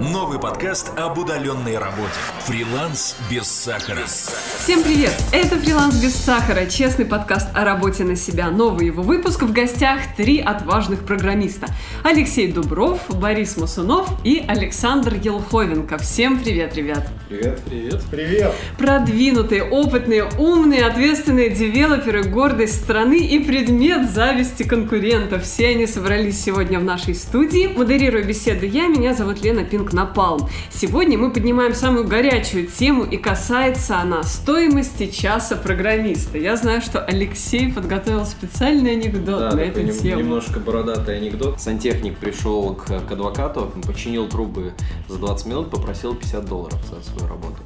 Новый подкаст об удаленной работе. Фриланс без сахара. Всем привет! Это «Фриланс без сахара» – честный подкаст о работе на себя. Новый его выпуск в гостях три отважных программиста. Алексей Дубров, Борис Мусунов и Александр Елховенко. Всем привет, ребят! Привет! Привет! Привет! Продвинутые, опытные, умные, ответственные девелоперы, гордость страны и предмет зависти конкурентов. Все они собрались сегодня в нашей студии. Модерирую беседу я, меня зовут Лена Пинк Напалм. Сегодня мы поднимаем самую горячую тему и касается она стоимости часа программиста. Я знаю, что Алексей подготовил специальный анекдот да, на эту нем- тему. Немножко бородатый анекдот. Сантехник пришел к, к адвокату, починил трубы за 20 минут, попросил 50 долларов за свою работу.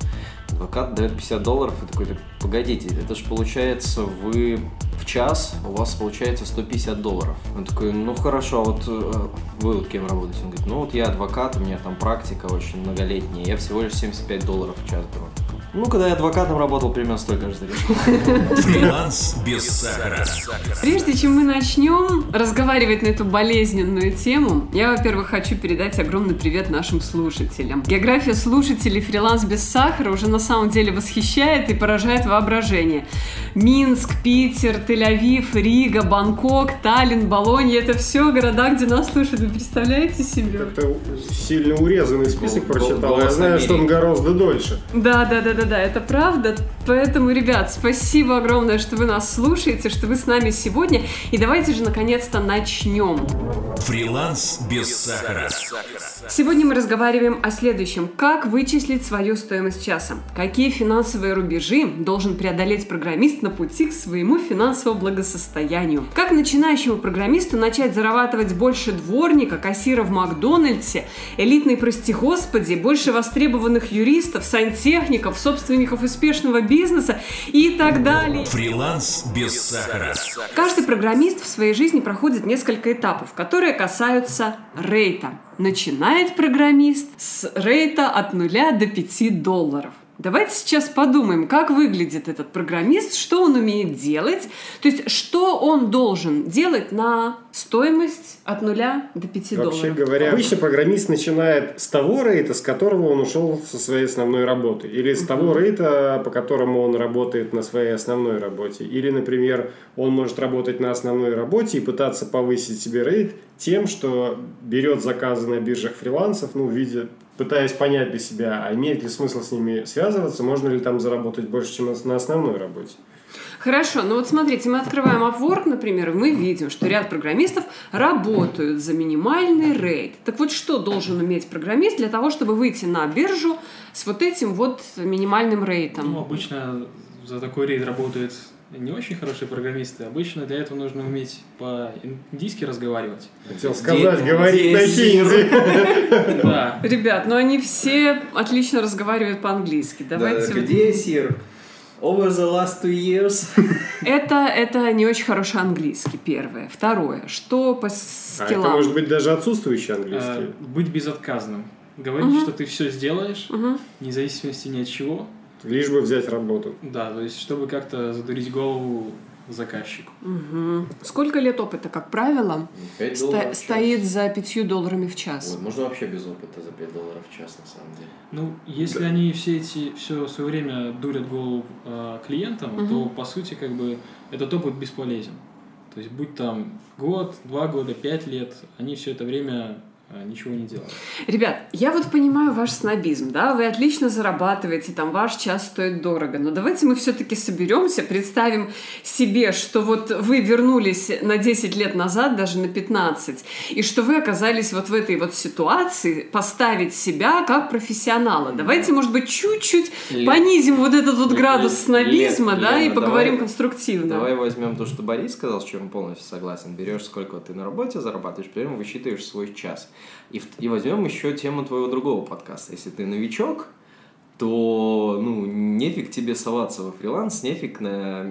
Адвокат дает 50 долларов и такой, «Так, погодите, это же получается вы в час, у вас получается 150 долларов. Он такой, ну хорошо, а вот э, вы вот кем работаете? Он говорит, ну вот я адвокат, у меня там практика очень многолетняя, я всего лишь 75 долларов в час беру. Ну, когда я адвокатом работал, примерно столько же заряжал. Фриланс без сахара. Прежде чем мы начнем разговаривать на эту болезненную тему, я, во-первых, хочу передать огромный привет нашим слушателям. География слушателей «Фриланс без сахара» уже на самом деле восхищает и поражает воображение. Минск, Питер, Тель-Авив, Рига, Бангкок, Таллин, Болонья – это все города, где нас слушают. Вы представляете себе? Как-то сильно урезанный список прочитал. Я знаю, что он гораздо дольше. Да, да, да, да, да, это правда. Поэтому, ребят, спасибо огромное, что вы нас слушаете, что вы с нами сегодня. И давайте же наконец-то начнем. Фриланс без сахара. Сегодня мы разговариваем о следующем. Как вычислить свою стоимость часа? Какие финансовые рубежи должен преодолеть программист на пути к своему финансовому благосостоянию? Как начинающему программисту начать зарабатывать больше дворника, кассира в Макдональдсе, элитной прости господи, больше востребованных юристов, сантехников, собственников успешного бизнеса и так далее? Фриланс без сахара. Каждый программист в своей жизни проходит несколько этапов, которые касаются рейта. Начинает программист с рейта от 0 до 5 долларов. Давайте сейчас подумаем, как выглядит этот программист, что он умеет делать, то есть что он должен делать на стоимость от 0 до 5 Вообще долларов. говоря, обычно программист начинает с того рейта, с которого он ушел со своей основной работы. Или с того рейта, по которому он работает на своей основной работе. Или, например, он может работать на основной работе и пытаться повысить себе рейт тем, что берет заказы на биржах фрилансов, ну, в виде пытаясь понять для себя, а имеет ли смысл с ними связываться, можно ли там заработать больше, чем на основной работе. Хорошо, ну вот смотрите, мы открываем Upwork, например, и мы видим, что ряд программистов работают за минимальный рейд. Так вот, что должен уметь программист для того, чтобы выйти на биржу с вот этим вот минимальным рейтом? Ну, обычно за такой рейд работают не очень хорошие программисты. Обычно для этого нужно уметь по-индийски разговаривать. Хотел сказать, говорить на хинди. Да. Ребят, ну они все отлично разговаривают по-английски. Давайте. Где сир? Over the last two years. Это, это не очень хороший английский, первое. Второе, что по А это скиллам? может быть даже отсутствующий английский. Быть безотказным. Говорить, что ты все сделаешь, вне зависимости ни от чего. Лишь бы взять работу. Да, то есть, чтобы как-то задурить голову заказчику. Мгм. Сколько лет опыта, как правило, 5 сто- стоит за пятью долларами в час? Вот, можно вообще без опыта за 5 долларов в час, на самом деле. Ну, если они все эти все свое время дурят голову э, клиентам, Мгм. то по сути как бы этот опыт бесполезен. То есть будь там год, два года, пять лет, они все это время ничего не делают. Ребят, я вот понимаю ваш снобизм, да, вы отлично зарабатываете, там ваш час стоит дорого, но давайте мы все-таки соберемся, представим себе, что вот вы вернулись на 10 лет назад, даже на 15, и что вы оказались вот в этой вот ситуации поставить себя как профессионала. Давайте, может быть, чуть-чуть Лет- понизим вот этот вот Лет- градус Лет- снобизма, да, и Лена, поговорим давай- конструктивно. Давай возьмем то, что Борис сказал, с чем полностью согласен. Берешь, сколько ты на работе зарабатываешь, потом высчитываешь свой час. И, и возьмем еще тему твоего другого подкаста. Если ты новичок, то ну, нефиг тебе соваться во фриланс, нефиг на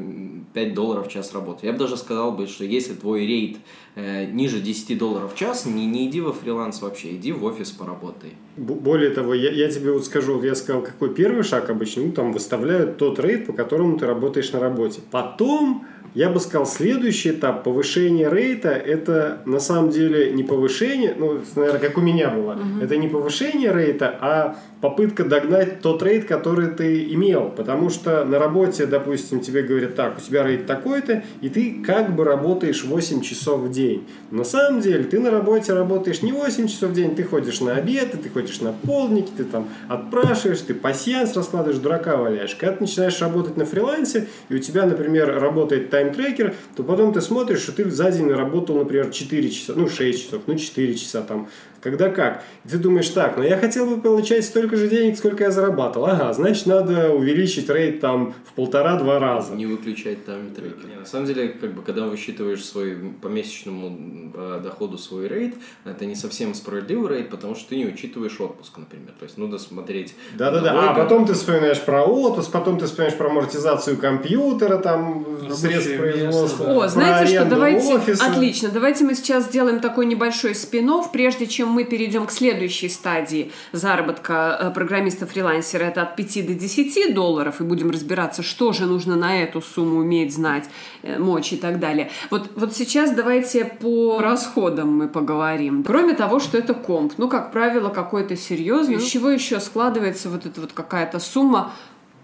5 долларов в час работы. Я бы даже сказал бы, что если твой рейд э, ниже 10 долларов в час, не, не иди во фриланс вообще, иди в офис поработай. Более того, я, я тебе вот скажу, я сказал, какой первый шаг обычно, ну, там выставляют тот рейд, по которому ты работаешь на работе. Потом Я бы сказал, следующий этап повышения рейта, это на самом деле не повышение, ну, наверное, как у меня было, это не повышение рейта, а попытка догнать тот рейд, который ты имел. Потому что на работе, допустим, тебе говорят, так, у тебя рейд такой-то, и ты как бы работаешь 8 часов в день. На самом деле, ты на работе работаешь не 8 часов в день, ты ходишь на обеды, ты ходишь на полдники, ты там отпрашиваешь, ты пассианс раскладываешь, дурака валяешь. Когда ты начинаешь работать на фрилансе, и у тебя, например, работает тайм-трекер, то потом ты смотришь, что ты за день работал, например, 4 часа, ну 6 часов, ну 4 часа там, когда как. И ты думаешь, так, но я хотел бы получать столько же денег, сколько я зарабатывал. Ага, значит, надо увеличить рейд там в полтора-два раза. Не выключать тайм-трекер. На самом деле, как бы, когда высчитываешь свой по месячному э, доходу свой рейд, это не совсем справедливый рейд, потому что ты не учитываешь отпуск, например. То есть надо смотреть... Да-да-да, а потом ты вспоминаешь про отпуск, потом ты вспоминаешь про амортизацию компьютера, там, Рабочее средств место, производства. да. О, про знаете что, давайте, офиса. отлично, давайте мы сейчас сделаем такой небольшой спин прежде чем мы перейдем к следующей стадии заработка э, программиста-фрилансера, это от 5 до 10 долларов, и будем разбираться, что же нужно на эту сумму уметь знать, э, мочь и так далее. Вот, вот сейчас давайте по расходам мы поговорим. Кроме того, что это комп, ну, как правило, какой-то серьезный, из чего еще складывается вот эта вот какая-то сумма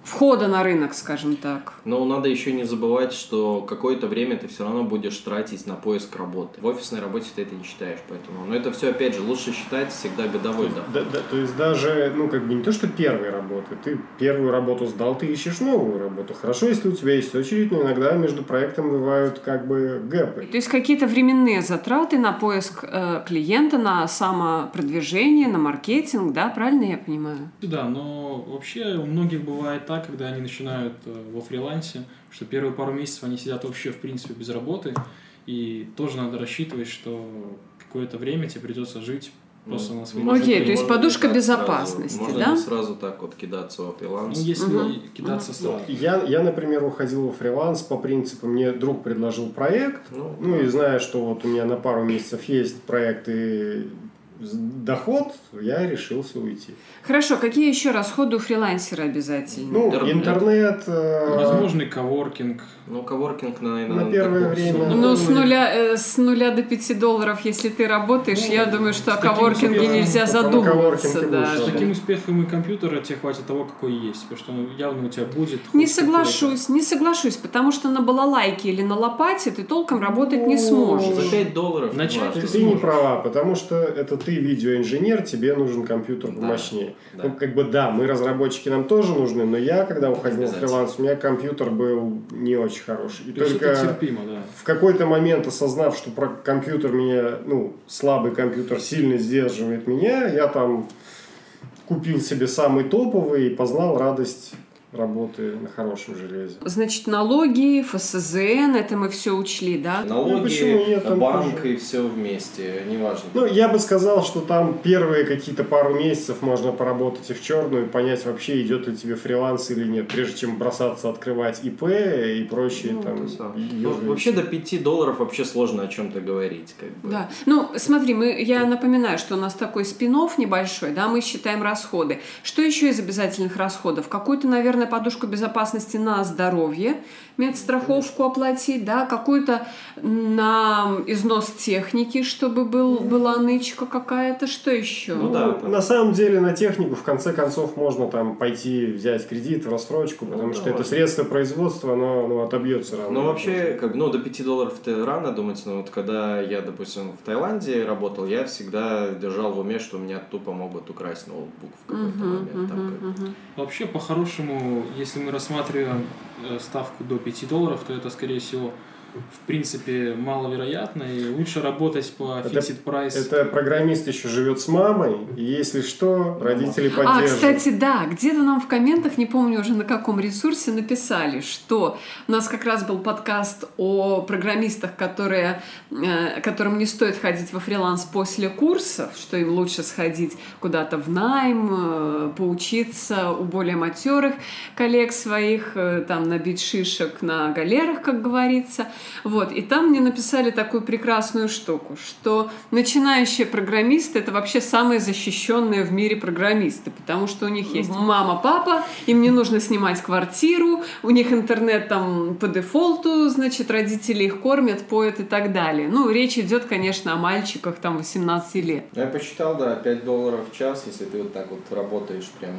входа на рынок, скажем так. Но надо еще не забывать, что какое-то время ты все равно будешь тратить на поиск работы. В офисной работе ты это не считаешь, поэтому. Но это все, опять же, лучше считать всегда годовой доход. Да, да, то есть даже, ну, как бы не то, что первой работы. Ты первую работу сдал, ты ищешь новую работу. Хорошо, если у тебя есть очередь, но иногда между проектом бывают как бы гэпы. То есть какие-то временные затраты на поиск э, клиента, на самопродвижение, на маркетинг, да, правильно я понимаю? Да, но вообще у многих бывает так, когда они начинают э, во фрилансе, что первые пару месяцев они сидят вообще в принципе без работы, и тоже надо рассчитывать, что какое-то время тебе придется жить просто на свои Ну, Окей, то есть Можно подушка безопасности, сразу, да? Можно сразу так вот кидаться во фриланс. Ну, если Мгм. кидаться Ну, сразу. я, я, например, уходил во фриланс по принципу, мне друг предложил проект, Ну, ну и зная, что вот у меня на пару месяцев есть проект и доход, я решился уйти. Хорошо, какие еще расходы у фрилансера обязательно? Ну, Интернет. интернет, э, Возможный коворкинг. Ну, коворкинг, наверное, На первое время. Ну, с нуля, э, с нуля до 5 долларов, если ты работаешь, Ну, я думаю, что о коворкинге успехом нельзя задумываться лучше. С таким успехом и компьютера тебе хватит того, какой есть. Потому что ну, явно у тебя будет... Не соглашусь, не соглашусь, потому что на балалайке или на лопате ты толком работать не сможешь. За 5 долларов Начать Ты, ты не права, потому что это ты видеоинженер, тебе нужен компьютер Да, помощнее. да. Ну, как бы да, мы разработчики, нам тоже нужны, но я, когда уходил в фриланс, у меня компьютер был не очень хороший. И То только это терпимо, да. в какой-то момент, осознав, что про компьютер меня, ну, слабый компьютер сильно сдерживает меня, я там купил себе самый топовый и познал радость работы на хорошем железе. Значит, налоги, ФСЗН, это мы все учли, да? Ну, почему Налоги, нет, там банк тоже. и все вместе, неважно. Ну, я бы сказал, что там первые какие-то пару месяцев можно поработать и в черную, и понять вообще, идет ли тебе фриланс или нет, прежде чем бросаться открывать ИП и прочие Ну, там. сам. Ну, вообще до 5 долларов вообще сложно о чем-то говорить. Как бы. Да. Ну, смотри, мы, я напоминаю, что у нас такой спин небольшой, да, мы считаем расходы. Что еще из обязательных расходов? Какую-то, наверное, подушку безопасности на здоровье, медстраховку оплатить, да, какую-то на износ техники, чтобы был, была нычка какая-то, что еще? Ну да. Ну, на самом деле на технику в конце концов можно там пойти взять кредит в рассрочку, потому Ну, что это средство производства, оно ну, отобьется равно. Ну, вообще, как бы, ну, до 5 долларов это рано думать, но вот когда я, допустим, в Таиланде работал, я всегда держал в уме, что у меня тупо могут украсть ноутбук в какой-то Мгм, момент. Там, мгм, как- мгм. Вообще, по-хорошему, если мы рассматриваем э, ставку до 5 долларов, то это, скорее всего, в принципе, маловероятно, и лучше работать по fixed price. Это программист еще живет с мамой, и если что, родители А, поддерживают. кстати, да, где-то нам в комментах, не помню уже на каком ресурсе, написали, что у нас как раз был подкаст о программистах, которые, э, которым не стоит ходить во фриланс после курсов, что им лучше сходить куда-то в найм, э, поучиться у более матерых коллег своих, э, там набить шишек на галерах, как говорится. Вот, и там мне написали такую прекрасную штуку, что начинающие программисты это вообще самые защищенные в мире программисты, потому что у них есть мама, папа, им не нужно снимать квартиру, у них интернет там по дефолту, значит, родители их кормят, поют и так далее. Ну, речь идет, конечно, о мальчиках там 18 лет. Я посчитал, да, 5 долларов в час, если ты вот так вот работаешь прям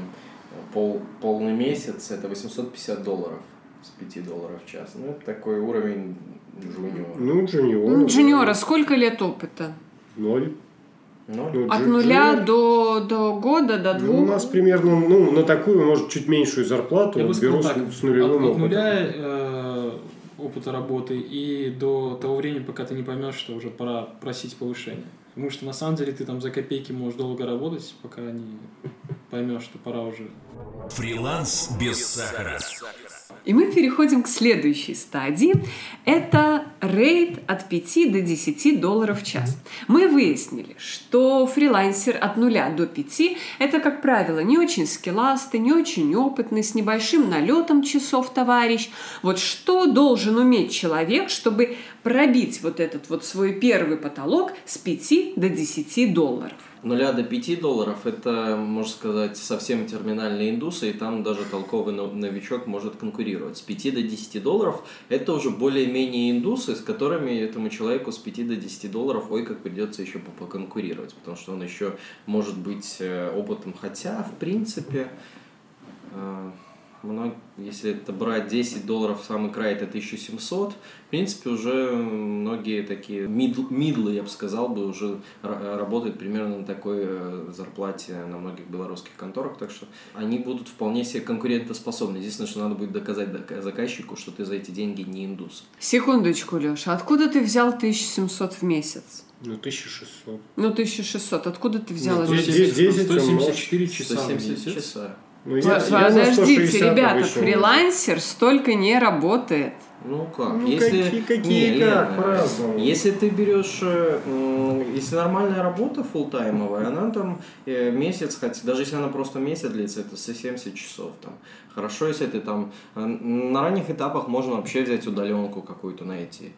пол, полный месяц, это 850 долларов с 5 долларов в час. Ну, это такой уровень джуниора. Ну, джуниора. Ну, джуниора, сколько лет опыта? Ноль. Ну, Ну, От джу- нуля джуниор. до, до года, до Ну, двух? у нас примерно, ну, на такую, может, чуть меньшую зарплату Я бы беру сказал так, с, с нулевым от, нуля э, опыта работы и до того времени, пока ты не поймешь, что уже пора просить повышения. Потому что на самом деле ты там за копейки можешь долго работать, пока не поймешь, что пора уже. Фриланс без сахара. И мы переходим к следующей стадии. Это рейд от 5 до 10 долларов в час. Мы выяснили, что фрилансер от 0 до 5 – это, как правило, не очень скилластый, не очень опытный, с небольшим налетом часов товарищ. Вот что должен уметь человек, чтобы пробить вот этот вот свой первый потолок с 5 до 10 долларов? нуля до 5 долларов это, можно сказать, совсем терминальные индусы, и там даже толковый но- новичок может конкурировать. С 5 до 10 долларов это уже более-менее индусы, с которыми этому человеку с 5 до 10 долларов, ой, как придется еще по- поконкурировать, потому что он еще может быть э, опытом, хотя, в принципе, если это брать 10 долларов, самый край это 1700, в принципе, уже многие такие мидл- мидлы, я бы сказал, бы уже ра- работают примерно на такой э, зарплате на многих белорусских конторах, так что они будут вполне себе конкурентоспособны. Единственное, что надо будет доказать дока- заказчику, что ты за эти деньги не индус. Секундочку, Леша, откуда ты взял 1700 в месяц? Ну, 1600. Ну, 1600. Откуда ты взял Ну, это? то есть 10 174 часа в 170 месяц. часа. Ну, я, я Подождите, 160 ребята, обычно. фрилансер столько не работает. Ну как? Ну, если... какие- какие Не, как, по-разному. Если ты берешь, если нормальная работа фултаймовая, она там э, месяц, хотя даже если она просто месяц длится, это 70 часов там. Хорошо, если ты там э, на ранних этапах можно вообще взять удаленку какую-то на эти э,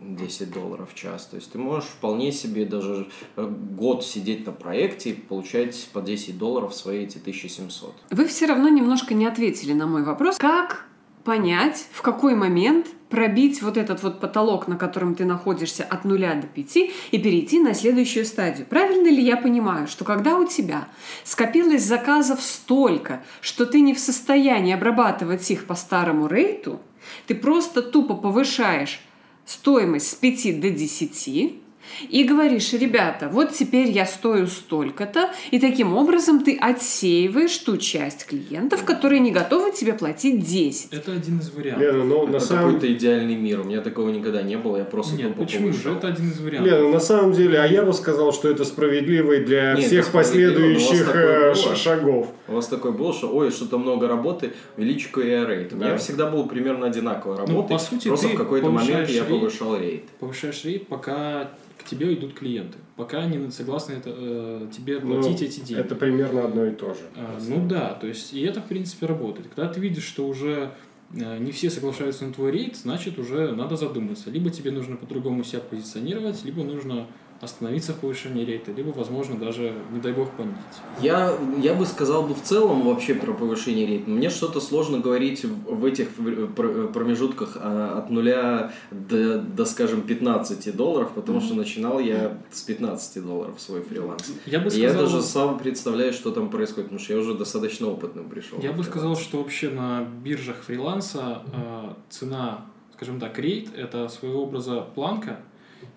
10 долларов в час. То есть ты можешь вполне себе даже э, год сидеть на проекте и получать по 10 долларов свои эти 1700. Вы все равно немножко не ответили на мой вопрос. Как понять, в какой момент пробить вот этот вот потолок, на котором ты находишься от нуля до пяти, и перейти на следующую стадию. Правильно ли я понимаю, что когда у тебя скопилось заказов столько, что ты не в состоянии обрабатывать их по старому рейту, ты просто тупо повышаешь стоимость с 5 до 10 и говоришь, ребята, вот теперь я стою столько-то, и таким образом ты отсеиваешь ту часть клиентов, которые не готовы тебе платить 10. Это один из вариантов. Лена, ну, на Это самом какой-то идеальный мир. У меня такого никогда не было. Я просто Нет, почему же? Это один из вариантов. Лена, на самом деле, а я бы сказал, что это справедливый для Нет, всех но у вас последующих такое э, было. шагов. У вас такой был, что ой, что-то много работы, увеличу я рейт. У меня Да. всегда было примерно одинаково работы. Ну, по сути, просто в какой-то момент я повышал рейт. Повышаешь рейд, пока к тебе идут клиенты. Пока они согласны это, э, тебе Ну, платить эти деньги. Это примерно одно и то же. А, ну да, то есть и это в принципе работает. Когда ты видишь, что уже э, не все соглашаются на твой рейд, значит уже надо задуматься. Либо тебе нужно по-другому себя позиционировать, либо нужно остановиться в повышении рейта, либо, возможно, даже, не дай бог, понизить. Я, я бы сказал бы в целом вообще про повышение рейта. Мне что-то сложно говорить в, этих в- пр- промежутках а, от нуля до, до, скажем, 15 долларов, потому что начинал я с 15 долларов свой фриланс. Я бы И Я сказал, даже сам представляю, что там происходит, потому что я уже достаточно опытным пришел. я бы сказал, что вообще на биржах фриланса э, цена, скажем так, рейд – это своего образа планка,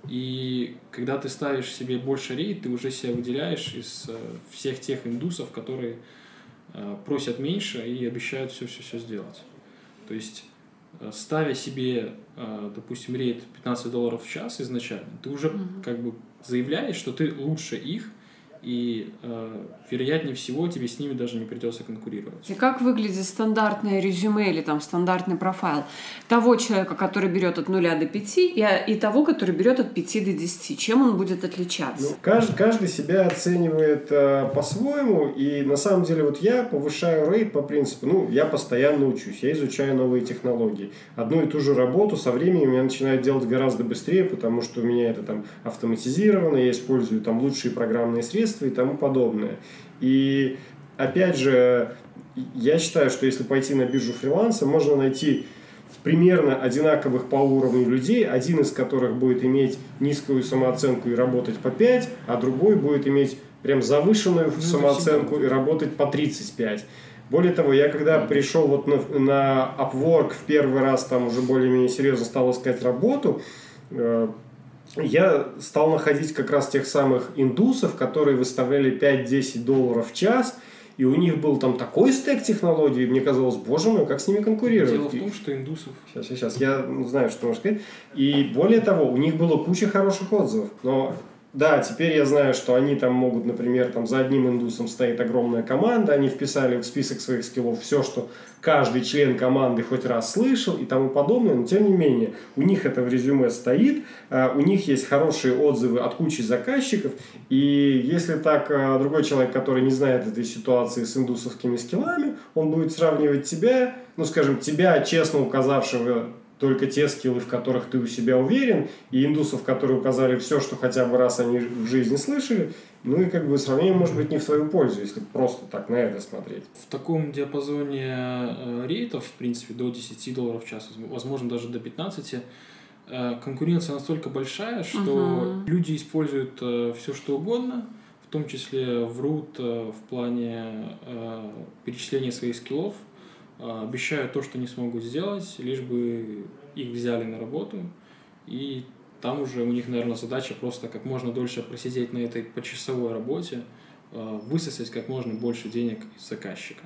и когда ты ставишь себе больше рейд, ты уже себя выделяешь из э, всех тех индусов, которые э, просят меньше и обещают все-все-все сделать. То есть, э, ставя себе, допустим, рейд 15 долларов в час изначально, ты уже Мгм. как бы заявляешь, что ты лучше их, и э, вероятнее всего тебе с ними даже не придется конкурировать. И как выглядит стандартное резюме или там стандартный профайл того человека, который берет от нуля до пяти, и, и того, который берет от пяти до десяти? Чем он будет отличаться? Ну, каждый, каждый себя оценивает э, по-своему, и на самом деле вот я повышаю рейд по принципу, ну, я постоянно учусь, я изучаю новые технологии. Одну и ту же работу со временем я начинаю делать гораздо быстрее, потому что у меня это там автоматизировано, я использую там лучшие программные средства, и тому подобное. И опять же, я считаю, что если пойти на биржу фриланса, можно найти примерно одинаковых по уровню людей, один из которых будет иметь низкую самооценку и работать по 5, а другой будет иметь прям завышенную ну, самооценку и работать по 35. Более того, я когда пришел вот на, на Upwork в первый раз, там уже более-менее серьезно стал искать работу, э, я стал находить как раз тех самых индусов, которые выставляли 5-10 долларов в час, и у них был там такой стек технологий, мне казалось, боже мой, как с ними конкурировать. Дело в том, что индусов... Сейчас, сейчас, я знаю, что можно сказать. И более того, у них было куча хороших отзывов, но да, теперь я знаю, что они там могут, например, там за одним индусом стоит огромная команда, они вписали в список своих скиллов все, что каждый член команды хоть раз слышал и тому подобное, но тем не менее, у них это в резюме стоит, а, у них есть хорошие отзывы от кучи заказчиков, и если так а, другой человек, который не знает этой ситуации с индусовскими скиллами, он будет сравнивать тебя, ну, скажем, тебя, честно указавшего только те скиллы, в которых ты у себя уверен, и индусов, которые указали все, что хотя бы раз они в жизни слышали, ну и как бы сравнение может быть не в свою пользу, если просто так на это смотреть. В таком диапазоне э, рейтов, в принципе, до 10 долларов в час, возможно, даже до 15, э, конкуренция настолько большая, что uh-huh. люди используют э, все, что угодно, в том числе врут в плане перечисления своих скиллов, а, обещают то, что не смогут сделать, лишь бы их взяли на работу, и там уже у них, наверное, задача просто как можно дольше просидеть на этой почасовой работе, а, высосать как можно больше денег из заказчика.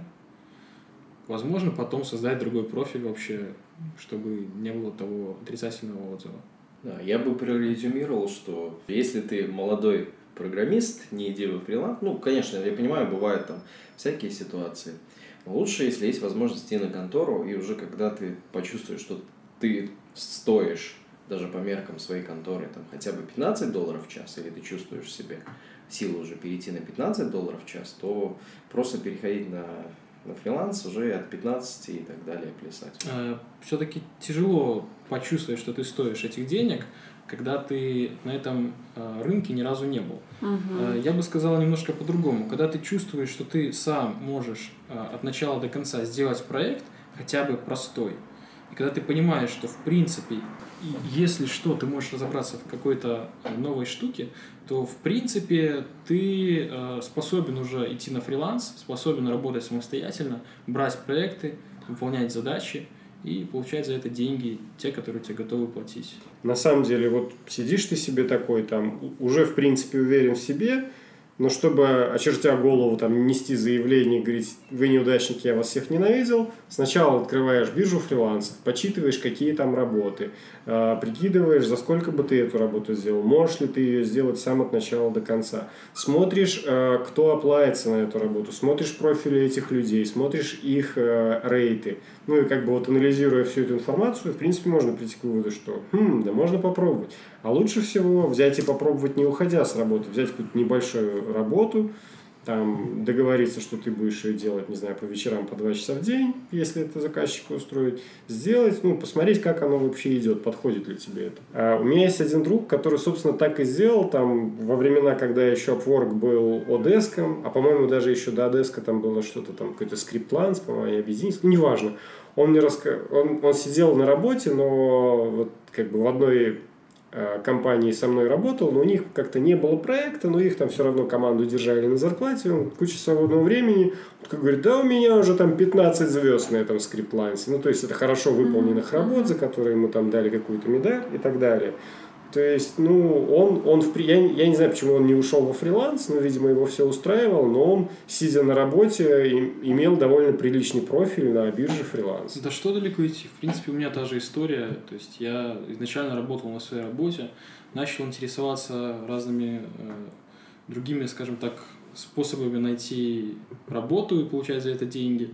Возможно, потом создать другой профиль вообще, чтобы не было того отрицательного отзыва. Да, я бы прорезюмировал, что если ты молодой программист, не иди во фриланс, ну, конечно, я понимаю, бывают там всякие ситуации – Лучше, если есть возможность идти на контору, и уже когда ты почувствуешь, что ты стоишь даже по меркам своей конторы там хотя бы 15 долларов в час, или ты чувствуешь себе силу уже перейти на 15 долларов в час, то просто переходить на, на фриланс уже от 15 и так далее плясать. А, Все-таки тяжело почувствовать, что ты стоишь этих денег, когда ты на этом а, рынке ни разу не был. Угу. Я бы сказал немножко по-другому. Когда ты чувствуешь, что ты сам можешь а, от начала до конца сделать проект, хотя бы простой, и когда ты понимаешь, что в принципе, если что, ты можешь разобраться в какой-то новой штуке, то в принципе ты способен уже идти на фриланс, способен работать самостоятельно, брать проекты, выполнять задачи и получать за это деньги, те, которые тебе готовы платить. На самом деле, вот сидишь ты себе такой, там, уже в принципе уверен в себе, но чтобы, очертя голову, там, нести заявление, говорить, вы неудачники, я вас всех ненавидел, сначала открываешь биржу фрилансов, почитываешь, какие там работы, э, прикидываешь, за сколько бы ты эту работу сделал, можешь ли ты ее сделать сам от начала до конца. Смотришь, э, кто оплается на эту работу, смотришь профили этих людей, смотришь их э, рейты. Ну и как бы вот анализируя всю эту информацию, в принципе, можно прийти к выводу, что, хм, да можно попробовать. А лучше всего взять и попробовать не уходя с работы, взять какую-то небольшую работу, там договориться, что ты будешь ее делать, не знаю, по вечерам по два часа в день, если это заказчика устроить, сделать, ну, посмотреть, как оно вообще идет, подходит ли тебе это. А у меня есть один друг, который, собственно, так и сделал, там, во времена, когда еще Upwork был Одеском, а, по-моему, даже еще до Одеска там было что-то там, какой-то скрипт-план, по-моему, объединить, ну, неважно. Он мне раска... он, он сидел на работе, но вот как бы в одной компании со мной работал, но у них как-то не было проекта, но их там все равно команду держали на зарплате, он куча свободного времени, он говорит, да у меня уже там 15 звезд на этом ScriptLance, ну то есть это хорошо выполненных работ, за которые ему там дали какую-то медаль и так далее. То есть, ну, он, он в, я, я не знаю, почему он не ушел во фриланс, но, видимо, его все устраивало, но он, сидя на работе, имел довольно приличный профиль на бирже фриланс. Да что далеко идти? В принципе, у меня та же история. То есть, я изначально работал на своей работе, начал интересоваться разными э, другими, скажем так, способами найти работу и получать за это деньги.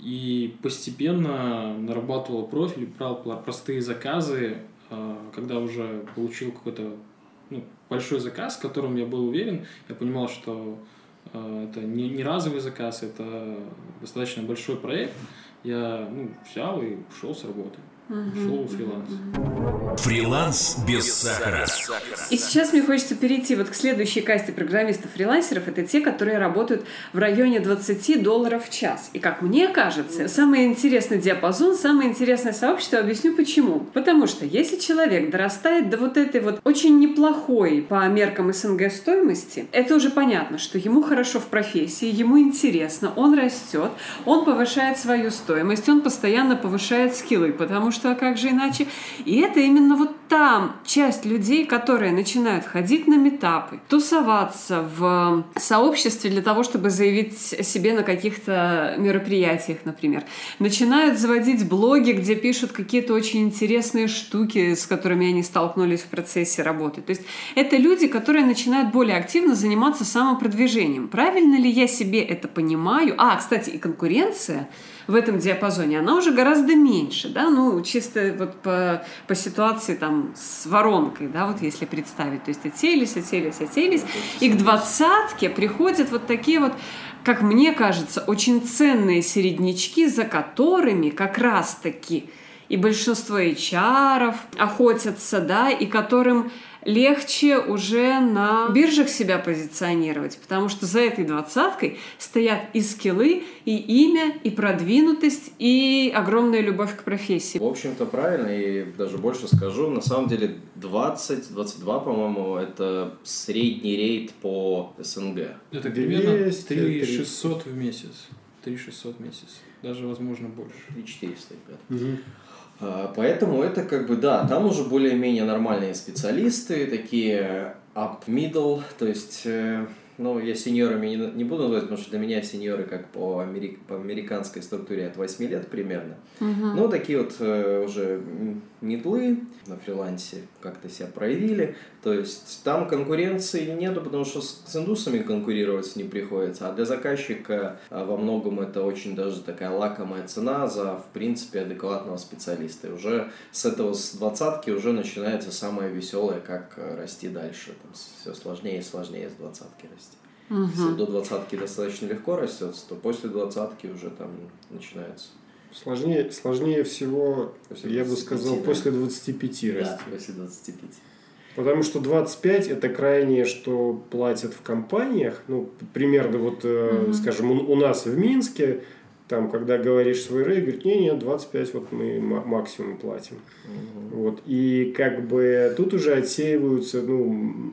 И постепенно нарабатывал профиль, брал простые заказы, когда уже получил какой-то ну, большой заказ, в котором я был уверен, я понимал, что э, это не, не разовый заказ, это достаточно большой проект, я ну, взял и ушел с работы. Шел фриланс. Фриланс без сахара. И сейчас мне хочется перейти вот к следующей касте программистов-фрилансеров. Это те, которые работают в районе 20 долларов в час. И как мне кажется, самый интересный диапазон, самое интересное сообщество, объясню почему. Потому что если человек дорастает до вот этой вот очень неплохой по меркам СНГ стоимости, это уже понятно, что ему хорошо в профессии, ему интересно, он растет, он повышает свою стоимость, он постоянно повышает скиллы, потому что а как же иначе? И это именно вот там часть людей, которые начинают ходить на метапы, тусоваться в сообществе для того, чтобы заявить себе на каких-то мероприятиях, например. Начинают заводить блоги, где пишут какие-то очень интересные штуки, с которыми они столкнулись в процессе работы. То есть это люди, которые начинают более активно заниматься самопродвижением. Правильно ли я себе это понимаю? А, кстати, и конкуренция в этом диапазоне, она уже гораздо меньше, да, ну, чисто вот по, по ситуации там с воронкой, да, вот если представить, то есть отселись, отселись, отселись, и к двадцатке приходят вот такие вот как мне кажется, очень ценные середнячки, за которыми как раз-таки и большинство HR охотятся, да, и которым легче уже на биржах себя позиционировать, потому что за этой двадцаткой стоят и скиллы, и имя, и продвинутость, и огромная любовь к профессии. В общем-то, правильно, и даже больше скажу, на самом деле 20-22, по-моему, это средний рейд по СНГ. Это примерно 3600 в месяц. 3600 в месяц. Даже, возможно, больше. 3400, ребят. Угу. А, поэтому это как бы, да, там уже более-менее нормальные специалисты, такие up-middle, то есть э, ну, я сеньорами не, не буду называть, потому что для меня сеньоры как по, америк, по американской структуре от 8 лет примерно. Угу. Ну, такие вот э, уже медлы на фрилансе как-то себя проявили. То есть там конкуренции нету, потому что с, с индусами конкурировать не приходится. А для заказчика а, во многом это очень даже такая лакомая цена за, в принципе, адекватного специалиста. И уже с этого, с двадцатки уже начинается самое веселое, как э, расти дальше. Там все сложнее и сложнее с двадцатки расти. Угу. Если до двадцатки достаточно легко растет, то после двадцатки уже там начинается Сложнее, сложнее всего, после я бы сказал, да. после 25 расти. Да, после 25. Потому что 25 это крайнее, что платят в компаниях. Ну, примерно вот, угу. скажем, у, у нас в Минске там, когда говоришь свой рейд, говорит, не, нет, 25 вот мы максимум платим. Угу. Вот. И как бы тут уже отсеиваются ну,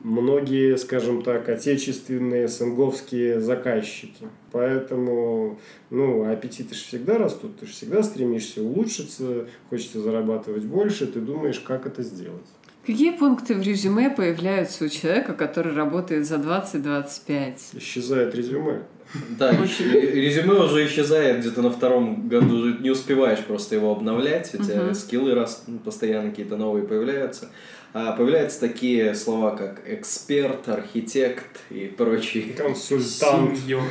многие, скажем так, отечественные СНГовские заказчики. Поэтому, ну, аппетиты же всегда растут, ты же всегда стремишься улучшиться, хочется зарабатывать больше, ты думаешь, как это сделать. Какие пункты в резюме появляются у человека, который работает за 20-25? Исчезает резюме. Да, резюме уже исчезает где-то на втором году, не успеваешь просто его обновлять, у тебя скиллы раз постоянно какие-то новые появляются. А появляются такие слова, как эксперт, архитект и прочие. Консультант. Сеньор.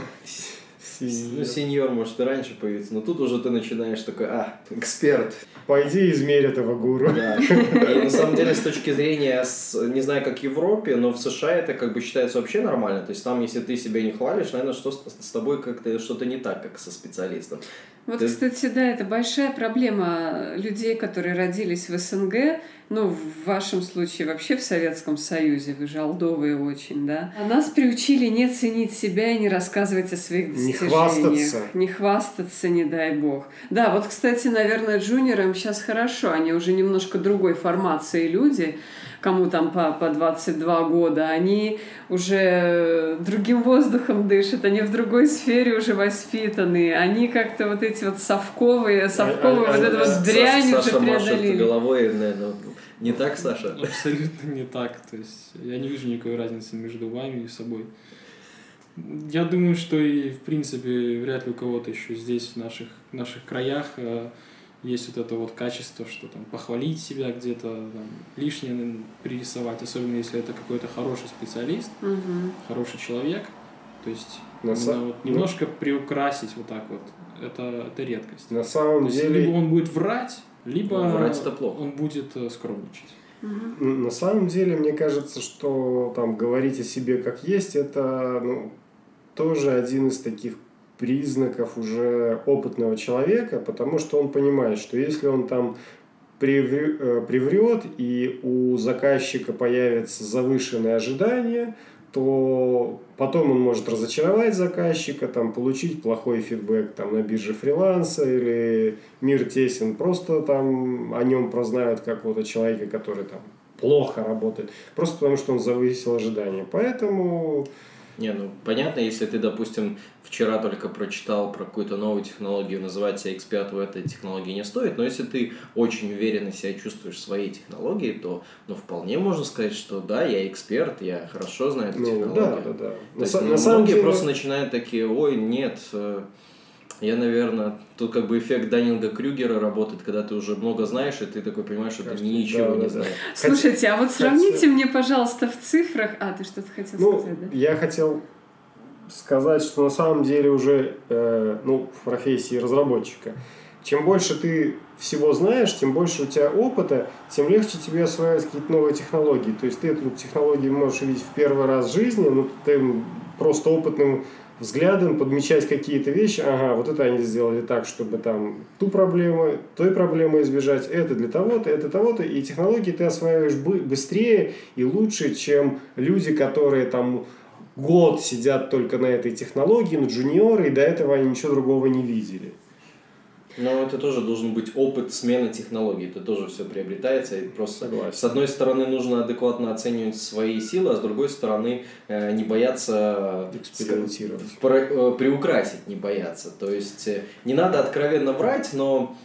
Ну, сеньор может и раньше появиться, но тут уже ты начинаешь такой, а, эксперт. Пойди измерь этого гуру. Да. И на самом деле, с точки зрения, не знаю, как в Европе, но в США это как бы считается вообще нормально. То есть там, если ты себя не хвалишь, наверное, что с тобой как-то что-то не так, как со специалистом. Вот, ты... кстати, да, это большая проблема людей, которые родились в СНГ, ну, в вашем случае вообще в Советском Союзе, вы же алдовые очень, да? А нас приучили не ценить себя и не рассказывать о своих достижениях. Не хвастаться. Не хвастаться, не дай бог. Да, вот, кстати, наверное, джуниорам сейчас хорошо, они уже немножко другой формации люди, кому там по, по 22 года, они уже другим воздухом дышат, они в другой сфере уже воспитаны, они как-то вот эти вот совковые, совковые, а, вот а, эту вот дрянь Саша уже преодолели. головой, наверное, не так, Саша? Абсолютно не так. То есть я не вижу никакой разницы между вами и собой. Я думаю, что и в принципе вряд ли у кого-то еще здесь, в наших, в наших краях, э, есть вот это вот качество, что там похвалить себя где-то, там, лишнее пририсовать, особенно если это какой-то хороший специалист, Мгм. хороший человек. То есть На са- вот немножко приукрасить вот так вот, это, это редкость. На То самом есть деле... либо он будет врать, либо Ну, врать это плохо. он будет э, скромничать. Мгм. На самом деле, мне кажется, что там говорить о себе как есть, это ну, тоже один из таких признаков уже опытного человека, потому что он понимает, что если он там приврё- э, приврет и у заказчика появятся завышенные ожидания, то потом он может разочаровать заказчика, там, получить плохой фидбэк там, на бирже фриланса или мир тесен, просто там о нем прознают как вот о человеке, который там плохо работает, просто потому что он завысил ожидания. Поэтому Не, ну понятно, если ты, допустим, вчера только прочитал про какую-то новую технологию, называть себя экспертом в этой технологии не стоит, но если ты очень уверенно себя чувствуешь в своей технологии, то ну, вполне можно сказать, что да, я эксперт, я хорошо знаю эту ну, технологию. да, да, да. То На, есть, на самом многие деле, просто начинают такие, ой, нет, э, я, наверное, тут как бы эффект Даннинга Крюгера работает, когда ты уже много знаешь, и ты такой понимаешь, что Кажется, ты ничего да, не да, да. знаешь. Слушайте, а вот Хотя- сравните мне, пожалуйста, в цифрах... А, ты что-то хотел Ну, сказать, да? я хотел сказать, что на самом деле уже э, ну, в профессии разработчика, чем больше ты всего знаешь, тем больше у тебя опыта, тем легче тебе осваивать какие-то новые технологии. То есть ты эту технологию можешь увидеть в первый раз в жизни, но ты просто опытным взглядом подмечать какие-то вещи, ага, вот это они сделали так, чтобы там ту проблему, той проблемы избежать, это для того-то, это того-то, и технологии ты осваиваешь бы- быстрее и лучше, чем люди, которые там год сидят только на этой технологии, но джуниоры, и до этого они ничего другого не видели. Но это тоже должен быть опыт смены технологий. Это тоже все приобретается. И просто Согласен. с одной стороны нужно адекватно оценивать свои силы, а с другой стороны э, не бояться Экспериментировать. про- э, приукрасить, не бояться. То есть э, не надо откровенно врать, но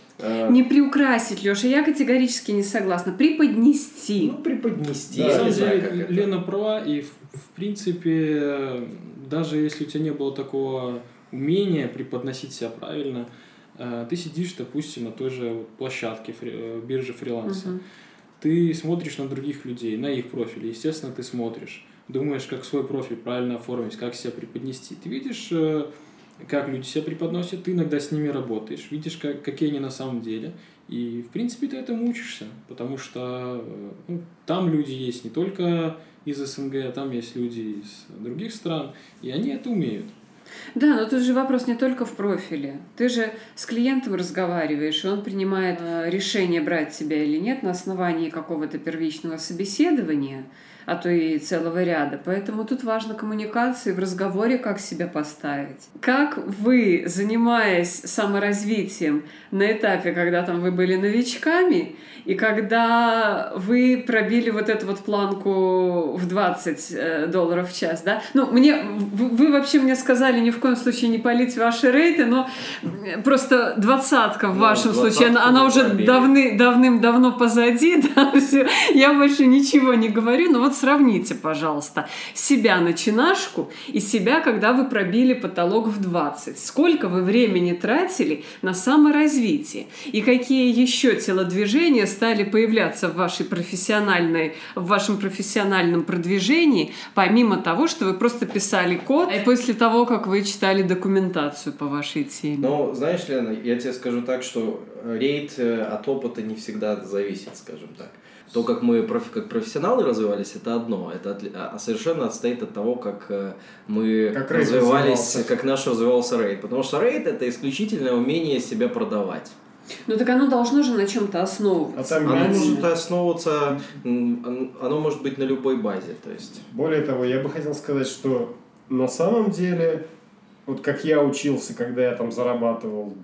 Не приукрасить, Леша, я категорически не согласна. Преподнести. ну, преподнести. На я самом деле, как это. Лена права, и в, в принципе, даже если у тебя не было такого умения преподносить себя правильно, ты сидишь, допустим, на той же площадке фри- э, биржи фриланса, Мгм. ты смотришь на других людей, на их профили, естественно, ты смотришь, думаешь, как свой профиль правильно оформить, как себя преподнести. Ты видишь, э, как люди себя преподносят, ты иногда с ними работаешь, видишь, как, какие они на самом деле, и, в принципе, ты этому учишься, потому что э, ну, там люди есть не только из СНГ, а там есть люди из других стран, и они это умеют. Да, но тут же вопрос не только в профиле. Ты же с клиентом разговариваешь, и он принимает э, решение брать тебя или нет на основании какого-то первичного собеседования, а то и целого ряда. Поэтому тут важна коммуникация в разговоре, как себя поставить. Как вы, занимаясь саморазвитием на этапе, когда там вы были новичками, и когда вы пробили вот эту вот планку в 20 э, долларов в час, да? Ну, мне, вы, вы вообще мне сказали ни в коем случае не полить ваши рейты, но э, просто двадцатка в Ну, вашем случае, она, она уже пробили. давны, давным-давно позади, да, я больше ничего не говорю, но вот сравните, пожалуйста, себя начинашку и себя, когда вы пробили потолок в 20. Сколько вы времени тратили на саморазвитие? И какие еще телодвижения стали появляться в вашей профессиональной, в вашем профессиональном продвижении, помимо того, что вы просто писали код, и после того, как вы читали документацию по вашей теме? Ну, знаешь, Лена, я тебе скажу так, что рейд э, от опыта не всегда зависит, скажем так. То, как мы профи- как профессионалы развивались, это одно. Это отли- а совершенно отстоит от того, как э, мы Как развивались, развивался. как наш развивался рейд. Потому что рейд это исключительное умение себя продавать. Ну так оно должно же на чем-то основываться. А там Оно может основываться, оно может быть на любой базе. То есть Более того, я бы хотел сказать, что на самом деле, вот как я учился, когда я там зарабатывал,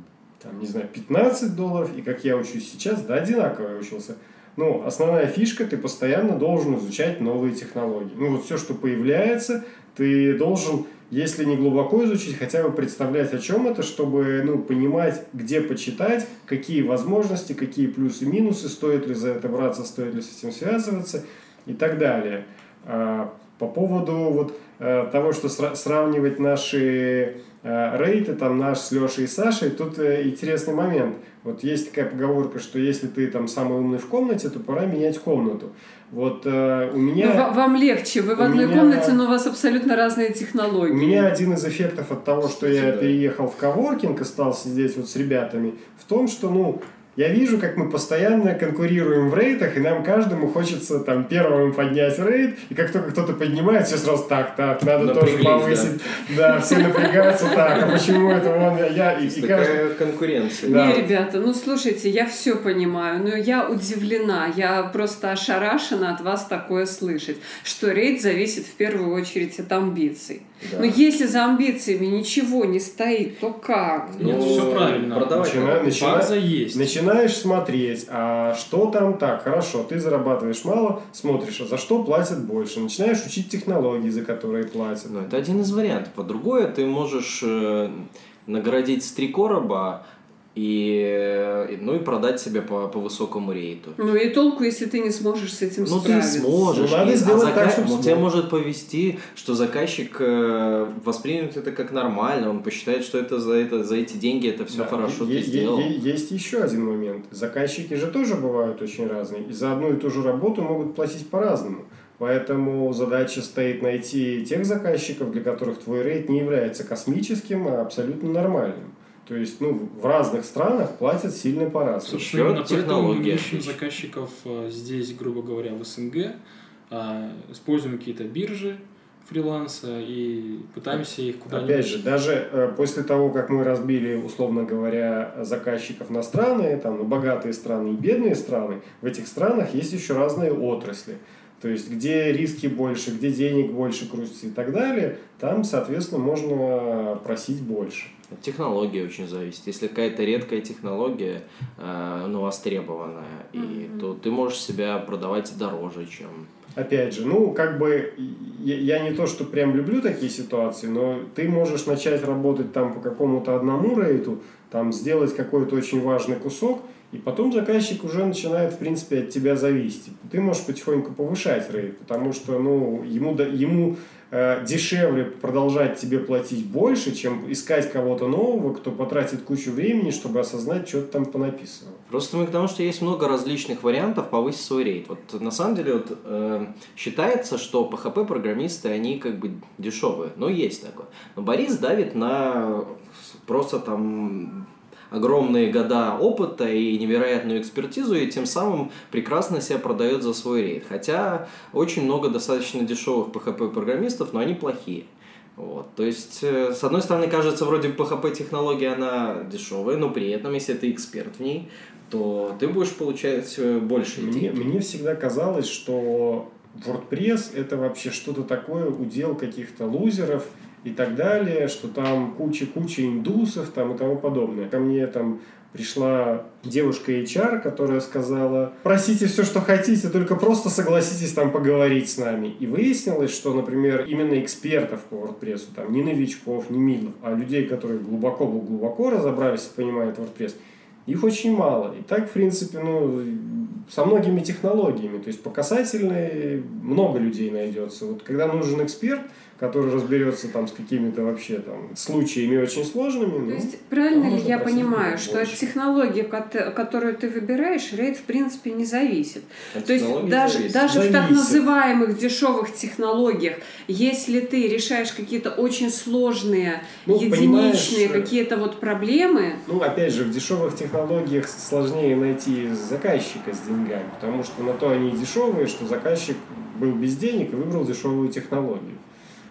там, не знаю, 15 долларов, и как я учусь сейчас, да, одинаково я учился. Ну, основная фишка, ты постоянно должен изучать новые технологии. Ну, вот все, что появляется, ты должен, если не глубоко изучить, хотя бы представлять, о чем это, чтобы, ну, понимать, где почитать, какие возможности, какие плюсы, минусы, стоит ли за это браться, стоит ли с этим связываться и так далее. А, По поводу вот э, того, что сра- сравнивать наши рейты там наш с Лешей и Сашей, тут э, интересный момент. Вот есть такая поговорка, что если ты там самый умный в комнате, то пора менять комнату. Вот э, у меня... Ну, ва- вам легче, вы в одной меня- комнате, но у вас абсолютно разные технологии. У меня один из эффектов от того, что я Кстати, да. переехал в коворкинг и стал сидеть вот с ребятами, в том, что, ну, я вижу, как мы постоянно конкурируем в рейтах, и нам каждому хочется там первым поднять рейд, и как только кто-то поднимает, все сразу так, так, надо тоже повысить. Да, все напрягаются так, а почему это он, я, и, и каждый... Конкуренция. Да. Не, ребята, ну слушайте, я все понимаю, но я удивлена, я просто ошарашена от вас такое слышать, что рейд зависит в первую очередь от амбиций. Да. Но если за амбициями ничего не стоит, то как? Нет, Ну, все правильно. продавать Начина- начина- База есть. Начинаешь смотреть, а что там так, хорошо, ты зарабатываешь мало, смотришь, а за что платят больше. Начинаешь учить технологии, за которые платят. Ну, это один из вариантов. А другое, ты можешь э, наградить с три короба и, э, ну, и продать себе по, по высокому рейту. Ну и толку, если ты не сможешь с этим Ну, ты справиться. сможешь. Ну, надо И- а сделать так, зака- чтоб ну, смог. Тебе может повести, что заказчик э, воспримет это как нормально, он посчитает, что это за, это, за эти деньги это все Да, хорошо е- ты е- сделал. е- Есть еще один момент. Заказчики же тоже бывают очень разные. И за одну и ту же работу могут платить по-разному. Поэтому задача стоит найти тех заказчиков, для которых твой рейд не является космическим, а абсолютно нормальным. То есть, ну, в разных странах платят сильно по-разному. Еще именно технология заказчиков здесь, грубо говоря, в СНГ, а, используем какие-то биржи фриланса и пытаемся их куда-нибудь... Опять же, даже э, после того, как мы разбили, условно говоря, заказчиков на страны, там, на богатые страны и бедные страны, в этих странах есть еще разные отрасли. То есть, где риски больше, где денег больше крутится и так далее, там, соответственно, можно просить больше. От технологии очень зависит. Если какая-то редкая технология, э, ну, востребованная, и, то ты можешь себя продавать дороже, чем... Опять же, ну, как бы, я, я не то, что прям люблю такие ситуации, но ты можешь начать работать там по какому-то одному рейту, там сделать какой-то очень важный кусок, и потом заказчик уже начинает, в принципе, от тебя зависеть. Ты можешь потихоньку повышать рейд, потому что, ну, ему, да- ему э, дешевле продолжать тебе платить больше, чем искать кого-то нового, кто потратит кучу времени, чтобы осознать, что ты там понаписывал. Просто мы к тому, что есть много различных вариантов повысить свой рейд. Вот на самом деле вот, э, считается, что PHP-программисты, они как бы дешевые. Ну, есть такое. Но Борис давит на просто там огромные года опыта и невероятную экспертизу, и тем самым прекрасно себя продает за свой рейд. Хотя очень много достаточно дешевых PHP-программистов, но они плохие. Вот. То есть, э, с одной стороны, кажется, вроде PHP-технология, она дешевая, но при этом, если ты эксперт в ней, то ты будешь получать э, больше Мне, денег. мне всегда казалось, что WordPress это вообще что-то такое, удел каких-то лузеров и так далее, что там куча-куча индусов там и тому подобное. Ко мне там пришла девушка HR, которая сказала, просите все, что хотите, только просто согласитесь там поговорить с нами. И выяснилось, что, например, именно экспертов по WordPress, там не новичков, не мидлов, а людей, которые глубоко-глубоко разобрались и понимают WordPress, их очень мало. И так, в принципе, ну, со многими технологиями. То есть по касательной много людей найдется. Вот когда нужен эксперт, который разберется там с какими-то вообще там случаями очень сложными, То ну, есть, правильно ли я понимаю, больше. что от технологии, кот- которую ты выбираешь, рейд в принципе не зависит? От То есть даже, зависит. даже в так Зависит. называемых дешевых технологиях, если ты решаешь какие-то очень сложные, Ну, единичные понимаешь, какие-то вот проблемы, Ну, опять же, в дешевых технологиях сложнее найти заказчика с деньгами, потому что на то они и дешевые, что заказчик был без денег и выбрал дешевую технологию.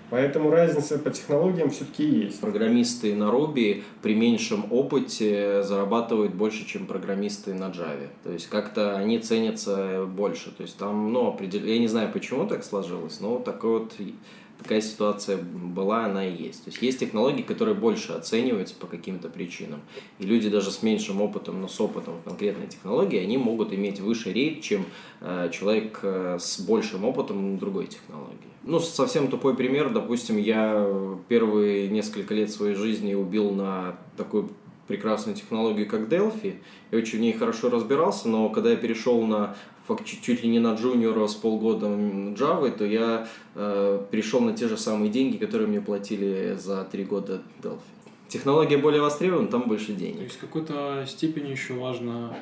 Поэтому разница по технологиям все-таки есть. Программисты на Ruby при меньшем опыте зарабатывают больше, чем программисты на Java. То есть как-то они ценятся больше. То есть там, ну, определ... я не знаю, почему так сложилось, но такой вот такая ситуация была, она и есть. То есть есть технологии, которые больше оцениваются по каким-то причинам. И люди даже с меньшим опытом, но с опытом в конкретной технологии, они могут иметь выше рейд, чем э, человек э, с большим опытом другой технологии. Ну, совсем тупой пример. Допустим, я первые несколько лет своей жизни убил на такую прекрасную технологию, как Delphi, и очень в ней хорошо разбирался, но когда я перешел на чуть, чуть ли не на джуниора с полгода Java, то я э, перешел на те же самые деньги, которые мне платили за три года Delphi. Технология более востребована, там больше То денег. есть в какой-то степени еще важно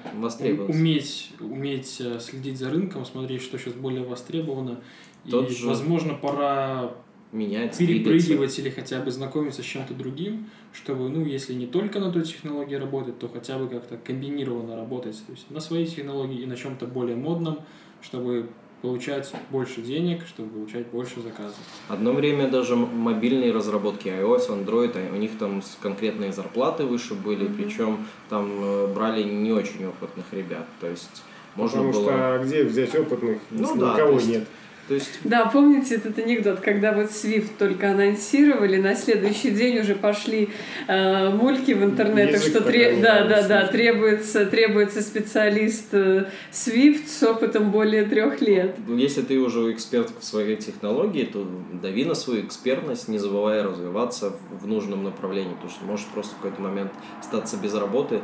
уметь, уметь э, следить за рынком, смотреть, что сейчас более востребовано. Тот и, же- возможно, пора Менять, двигаться. перепрыгивать или хотя бы знакомиться с чем-то другим, чтобы, ну, если не только на той технологии работать, то хотя бы как-то комбинированно работать. То есть на своей технологии и на чем-то более модном, чтобы получать больше денег, чтобы получать больше заказов. Одно время даже мобильные разработки iOS, Android, а у них там конкретные зарплаты выше были, причем там э, брали не очень опытных ребят. То есть можно Потому было... что а где взять опытных, если Ну да, никого есть- нет? То есть Да, помните этот анекдот, когда вот Swift только анонсировали, на следующий день уже пошли э, мульки в интернетах, Язык что тре- да, да, да, да, требуется, требуется специалист э, Swift с опытом более трех лет. Ну, Если ты уже эксперт в своей технологии, то дави на свою экспертность, не забывая развиваться в, нужном направлении, потому что можешь просто в какой-то момент остаться без работы.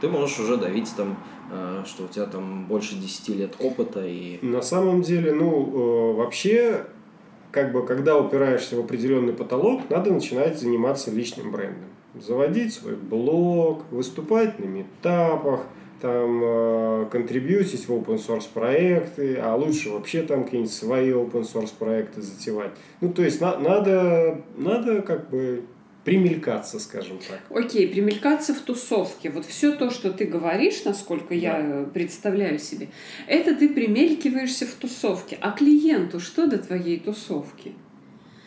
Ты можешь уже давить там, что у тебя там больше 10 лет опыта и На самом деле, ну, э, вообще, как бы, когда упираешься в определенный потолок, надо начинать заниматься личным брендом. Заводить свой блог, выступать на метапах, там, э, контрибьютить в open source проекты, а лучше вообще там какие-нибудь свои open source проекты затевать. Ну, то есть, на- надо, надо как бы примелькаться, скажем так. Окей, примелькаться в тусовке. Вот все то, что ты говоришь, насколько я э, представляю себе, это ты примелькиваешься в тусовке. А клиенту что до твоей тусовки?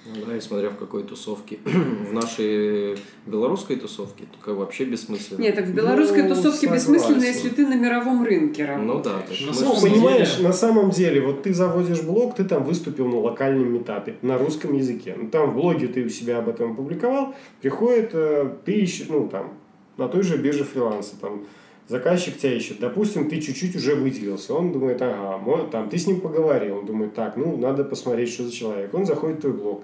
Ну да, и смотря в какой тусовке. в нашей белорусской тусовке, то как вообще бессмысленно. Нет, так в белорусской Ну, тусовке согласен. бессмысленно, если ты на мировом рынке работаешь. Ну да, так На самом же- деле- понимаешь, на самом деле, вот ты заводишь блог, ты там выступил на локальном метапе на русском языке. Ну, там в блоге ты у себя об этом опубликовал, приходит, э, ты ищешь, ну, там, на той же бирже фриланса, там, заказчик тебя ищет. Допустим, ты чуть-чуть уже выделился. Он думает, ага, мо- там, ты с ним поговорил. Он думает, так, ну, надо посмотреть, что за человек. Он заходит в твой блог.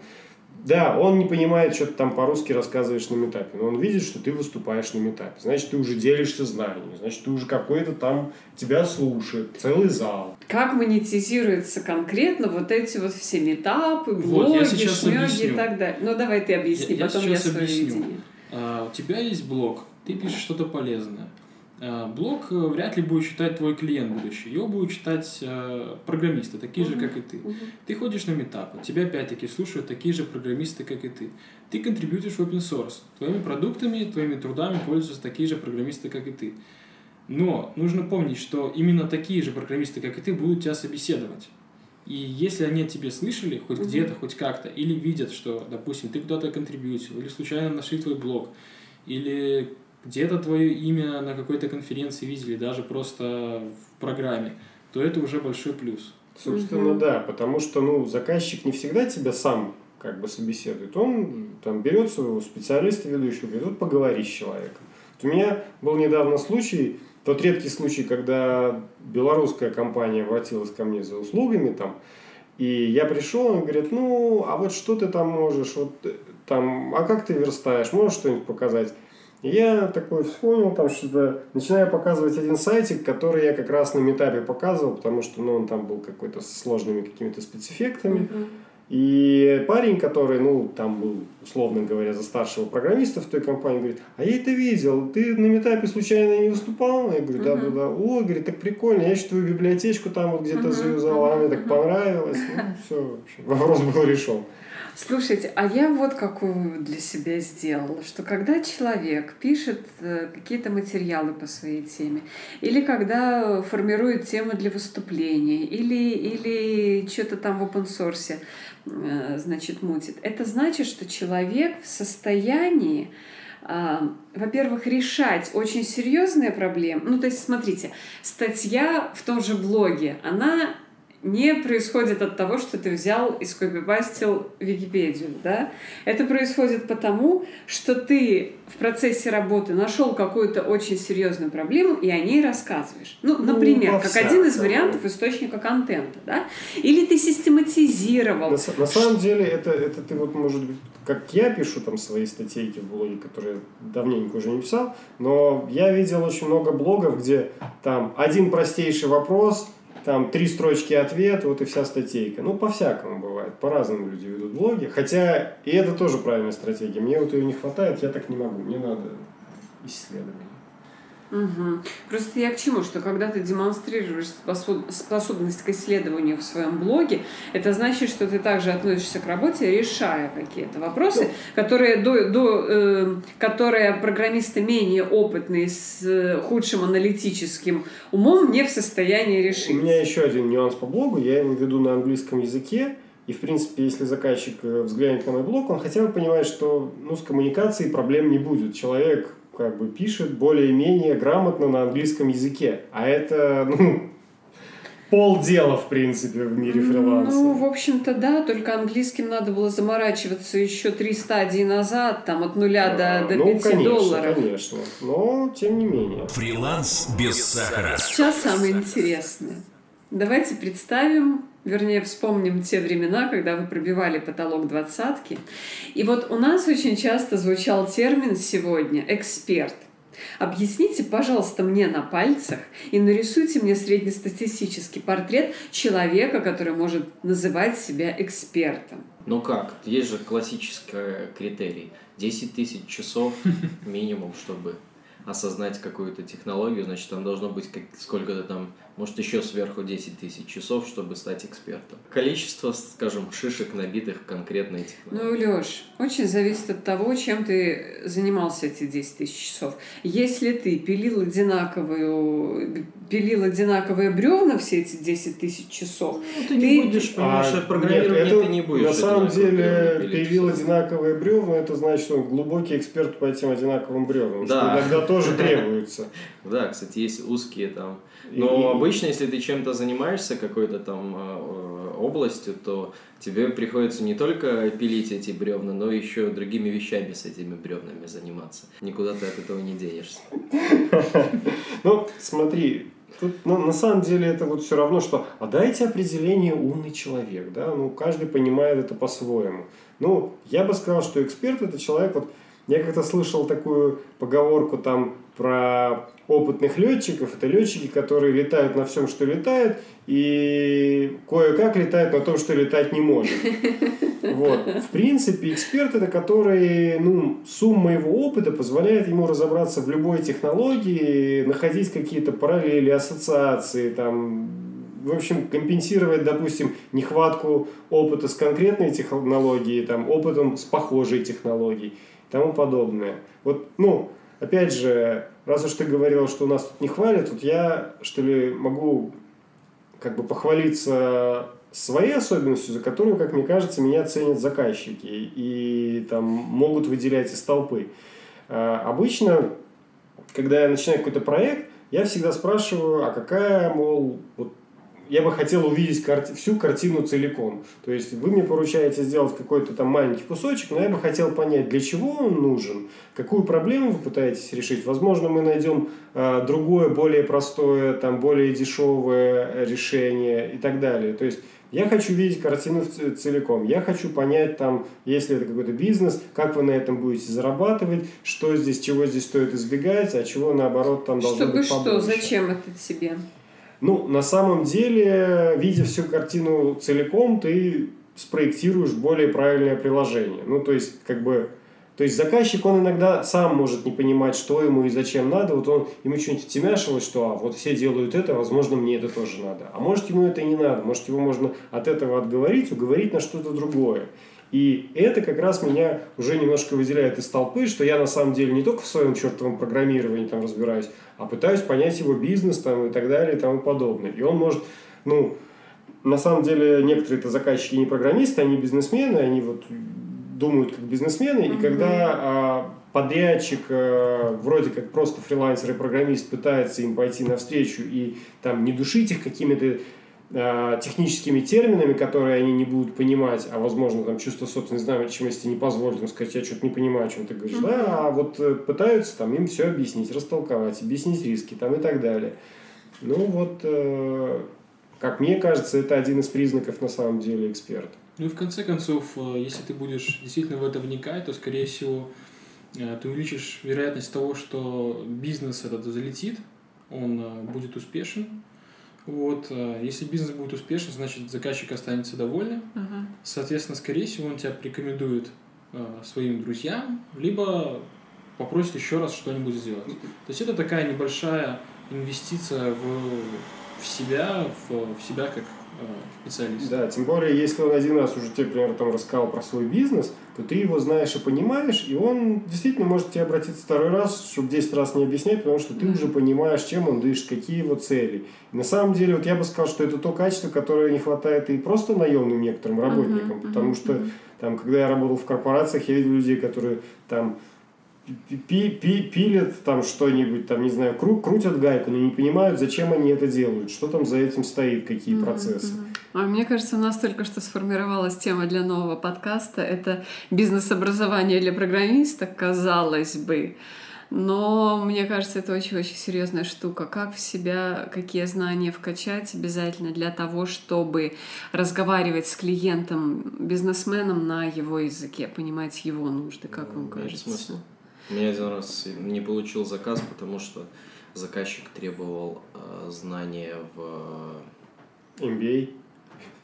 Да, он не понимает, что ты там по-русски рассказываешь на метапе, но он видит, что ты выступаешь на метапе. Значит, ты уже делишься знаниями, значит, ты уже какой-то там тебя слушает, целый зал. Как монетизируются конкретно вот эти вот все метапы, Вот, блоги, я сейчас шмёги и так далее. Ну, давай ты объясни, Я- я потом я сейчас свое объясню. видение. А, у тебя есть блог, ты пишешь что-то полезное. А, блог э, вряд ли будет читать твой клиент будущий. Его будут читать э, программисты, такие же, Мгм. как и ты. Мгм. Ты ходишь на метапы, тебя опять-таки слушают такие же программисты, как и ты. Ты контрибьютишь в open source. Твоими продуктами, твоими трудами пользуются такие же программисты, как и ты. Но нужно помнить, что именно такие же программисты, как и ты, будут тебя собеседовать. И если они о тебе слышали, хоть Мгм. где-то, хоть как-то, или видят, что, допустим, ты куда-то контрибьютил, или случайно нашли твой блог, или где-то твое имя на какой-то конференции видели, даже просто в программе, то это уже большой плюс. Собственно, Мгм. да, потому что, ну, заказчик не всегда тебя сам как бы собеседует. Он там берет своего специалиста ведущего, говорит, вот поговори с человеком. Вот у меня был недавно случай, тот редкий случай, когда белорусская компания обратилась ко мне за услугами там, и я пришел, он говорит, ну, а вот что ты там можешь, вот э, там, а как ты верстаешь, можешь что-нибудь показать? И я такой вспомнил, там что-то, начинаю показывать один сайтик, который я как раз на метапе показывал, потому что ну, он там был какой-то со сложными какими-то спецэффектами. И парень, который, ну, там был, условно говоря, за старшего программиста в той компании, говорит, а я это видел, ты на метапе случайно не выступал? Я говорю, да, да, да. О, говорит, так прикольно, я еще твою библиотечку там вот где-то завязала, а мне так понравилось. Ну, все, вопрос был решен. Слушайте, а я вот какой вывод для себя сделала, что когда человек пишет э, какие-то материалы по своей теме, или когда формирует темы для выступления, или, или что-то там в open source, э, значит, мутит, это значит, что человек в состоянии а, во-первых, решать очень серьезные проблемы. Ну, то есть, смотрите, статья в том же блоге, она не происходит от того, что ты взял и скопипастил Википедию, да? Это происходит потому, что ты в процессе работы нашел какую-то очень серьезную проблему и о ней рассказываешь. Ну, Ну, например, как один из вариантов источника контента, да? Или ты систематизировал. На, на самом деле, это, это ты вот, может быть, как я пишу там свои статейки в блоге, которые давненько уже не писал, но я видел очень много блогов, где там один простейший вопрос, там три строчки ответ, вот и вся статейка. Ну, по-всякому бывает, по-разному люди ведут блоги. Хотя и это тоже правильная стратегия. Мне вот ее не хватает, я так не могу. Мне надо исследование. Угу. Просто я к чему, что когда ты демонстрируешь способ, способность к исследованию в своем блоге, это значит, что ты также относишься к работе, решая какие-то вопросы, ну, которые, до, до, э, которые программисты менее опытные с э, худшим аналитическим умом не в состоянии решить. У меня еще один нюанс по блогу, я его веду на английском языке, и, в принципе, если заказчик э, взглянет на мой блог, он хотя бы понимает, что ну, с коммуникацией проблем не будет. Человек как бы пишет более-менее грамотно на английском языке. А это, ну, полдела, в принципе, в мире фриланса. Ну, в общем-то, да, только английским надо было заморачиваться еще три стадии назад, там, от нуля а, до, до ну, 5 конечно, долларов. конечно, но тем не менее. Фриланс без сахара. Сейчас самое интересное. Давайте представим вернее, вспомним те времена, когда вы пробивали потолок двадцатки. И вот у нас очень часто звучал термин сегодня «эксперт». Объясните, пожалуйста, мне на пальцах и нарисуйте мне среднестатистический портрет человека, который может называть себя экспертом. Ну как, есть же классический критерий. 10 тысяч часов минимум, чтобы осознать какую-то технологию, значит, там должно быть как, сколько-то там может еще сверху 10 тысяч часов, чтобы стать экспертом. Количество, скажем, шишек, набитых конкретной технологией. Ну, Леш, очень зависит от того, чем ты занимался эти 10 тысяч часов. Если ты пилил одинаковую, пилил одинаковые бревна все эти 10 тысяч часов, ну, ты, ты не будешь, понимаешь, а, программирование нет, это, ты не будешь. На самом деле, пилил одинаковые бревна, это значит, что он глубокий эксперт по этим одинаковым бревнам, да. что иногда тоже требуется. Да, кстати, есть узкие там но обычно, если ты чем-то занимаешься, какой-то там э, областью, то тебе приходится не только пилить эти бревна, но еще другими вещами с этими бревнами заниматься. Никуда ты от этого не денешься. Ну, смотри, Тут, ну, на самом деле это вот все равно, что а дайте определение умный человек, да, ну каждый понимает это по-своему. Ну, я бы сказал, что эксперт это человек, вот я как-то слышал такую поговорку там про опытных летчиков. Это летчики, которые летают на всем, что летает, и кое-как летают на том, что летать не может. Вот. В принципе, эксперт это который, ну, сумма его опыта позволяет ему разобраться в любой технологии, находить какие-то параллели, ассоциации, там, в общем, компенсировать, допустим, нехватку опыта с конкретной технологией, там, опытом с похожей технологией и тому подобное. Вот, ну, опять же, раз уж ты говорил, что у нас тут не хвалят, вот я, что ли, могу как бы похвалиться своей особенностью, за которую, как мне кажется, меня ценят заказчики и там могут выделять из толпы. А, обычно, когда я начинаю какой-то проект, я всегда спрашиваю, а какая, мол, вот я бы хотел увидеть карти- всю картину целиком. То есть вы мне поручаете сделать какой-то там маленький кусочек, но я бы хотел понять, для чего он нужен, какую проблему вы пытаетесь решить. Возможно, мы найдем э, другое, более простое, там, более дешевое решение и так далее. То есть я хочу видеть картину целиком. Я хочу понять, там, если это какой-то бизнес, как вы на этом будете зарабатывать, что здесь, чего здесь стоит избегать, а чего наоборот там должно Чтобы быть побольше. что, зачем это тебе? Ну, на самом деле, видя всю картину целиком, ты спроектируешь более правильное приложение. Ну, то есть, как бы, то есть заказчик, он иногда сам может не понимать, что ему и зачем надо. Вот он, ему что-нибудь втемяшилось, что а, вот все делают это, возможно, мне это тоже надо. А может, ему это не надо. Может, его можно от этого отговорить, уговорить на что-то другое. И это как раз меня уже немножко выделяет из толпы, что я на самом деле не только в своем чертовом программировании там разбираюсь, а пытаюсь понять его бизнес там, и так далее и тому подобное. И он может, ну, на самом деле некоторые это заказчики не программисты, они бизнесмены, они вот думают как бизнесмены, mm-hmm. и когда а, подрядчик, а, вроде как просто фрилансер и программист пытается им пойти навстречу и там не душить их какими-то техническими терминами, которые они не будут понимать, а возможно там чувство собственной значимости не позволит им сказать, я что-то не понимаю, о чем ты говоришь, mm-hmm. да, а вот э, пытаются там им все объяснить, растолковать, объяснить риски там и так далее. Ну вот, э, как мне кажется, это один из признаков на самом деле эксперта. Ну и в конце концов, если ты будешь действительно в это вникать, то, скорее всего, ты увеличишь вероятность того, что бизнес этот залетит, он будет успешен, Вот, э, если бизнес будет успешен, значит заказчик останется довольным. Ага. Соответственно, скорее всего, он тебя порекомендует э, своим друзьям, либо попросит еще раз что-нибудь сделать. То есть это такая небольшая инвестиция в, в себя, в, в себя как специалиста. Да, тем более, если он один раз уже тебе, например, там рассказал про свой бизнес, то ты его знаешь и понимаешь, и он действительно может к тебе обратиться второй раз, чтобы 10 раз не объяснять, потому что ты Мгм. уже понимаешь, чем он дышит, какие его цели. И на самом деле, вот я бы сказал, что это то качество, которое не хватает и просто наемным некоторым работникам, Мгм, потому мгм, что там, когда я работал в корпорациях, я видел людей, которые там пи- пи- пилят там что-нибудь, там, не знаю, кру- крутят гайку, но не понимают, зачем они это делают, что там за этим стоит, какие Мгм, процессы. А мне кажется, у нас только что сформировалась тема для нового подкаста. Это бизнес-образование для программиста, казалось бы. Но мне кажется, это очень-очень серьезная штука. Как в себя, какие знания вкачать обязательно для того, чтобы разговаривать с клиентом, бизнесменом на его языке, понимать его нужды, как вам Имеет кажется? смысл. У меня один раз не получил заказ, потому что заказчик требовал э, знания в... MBA.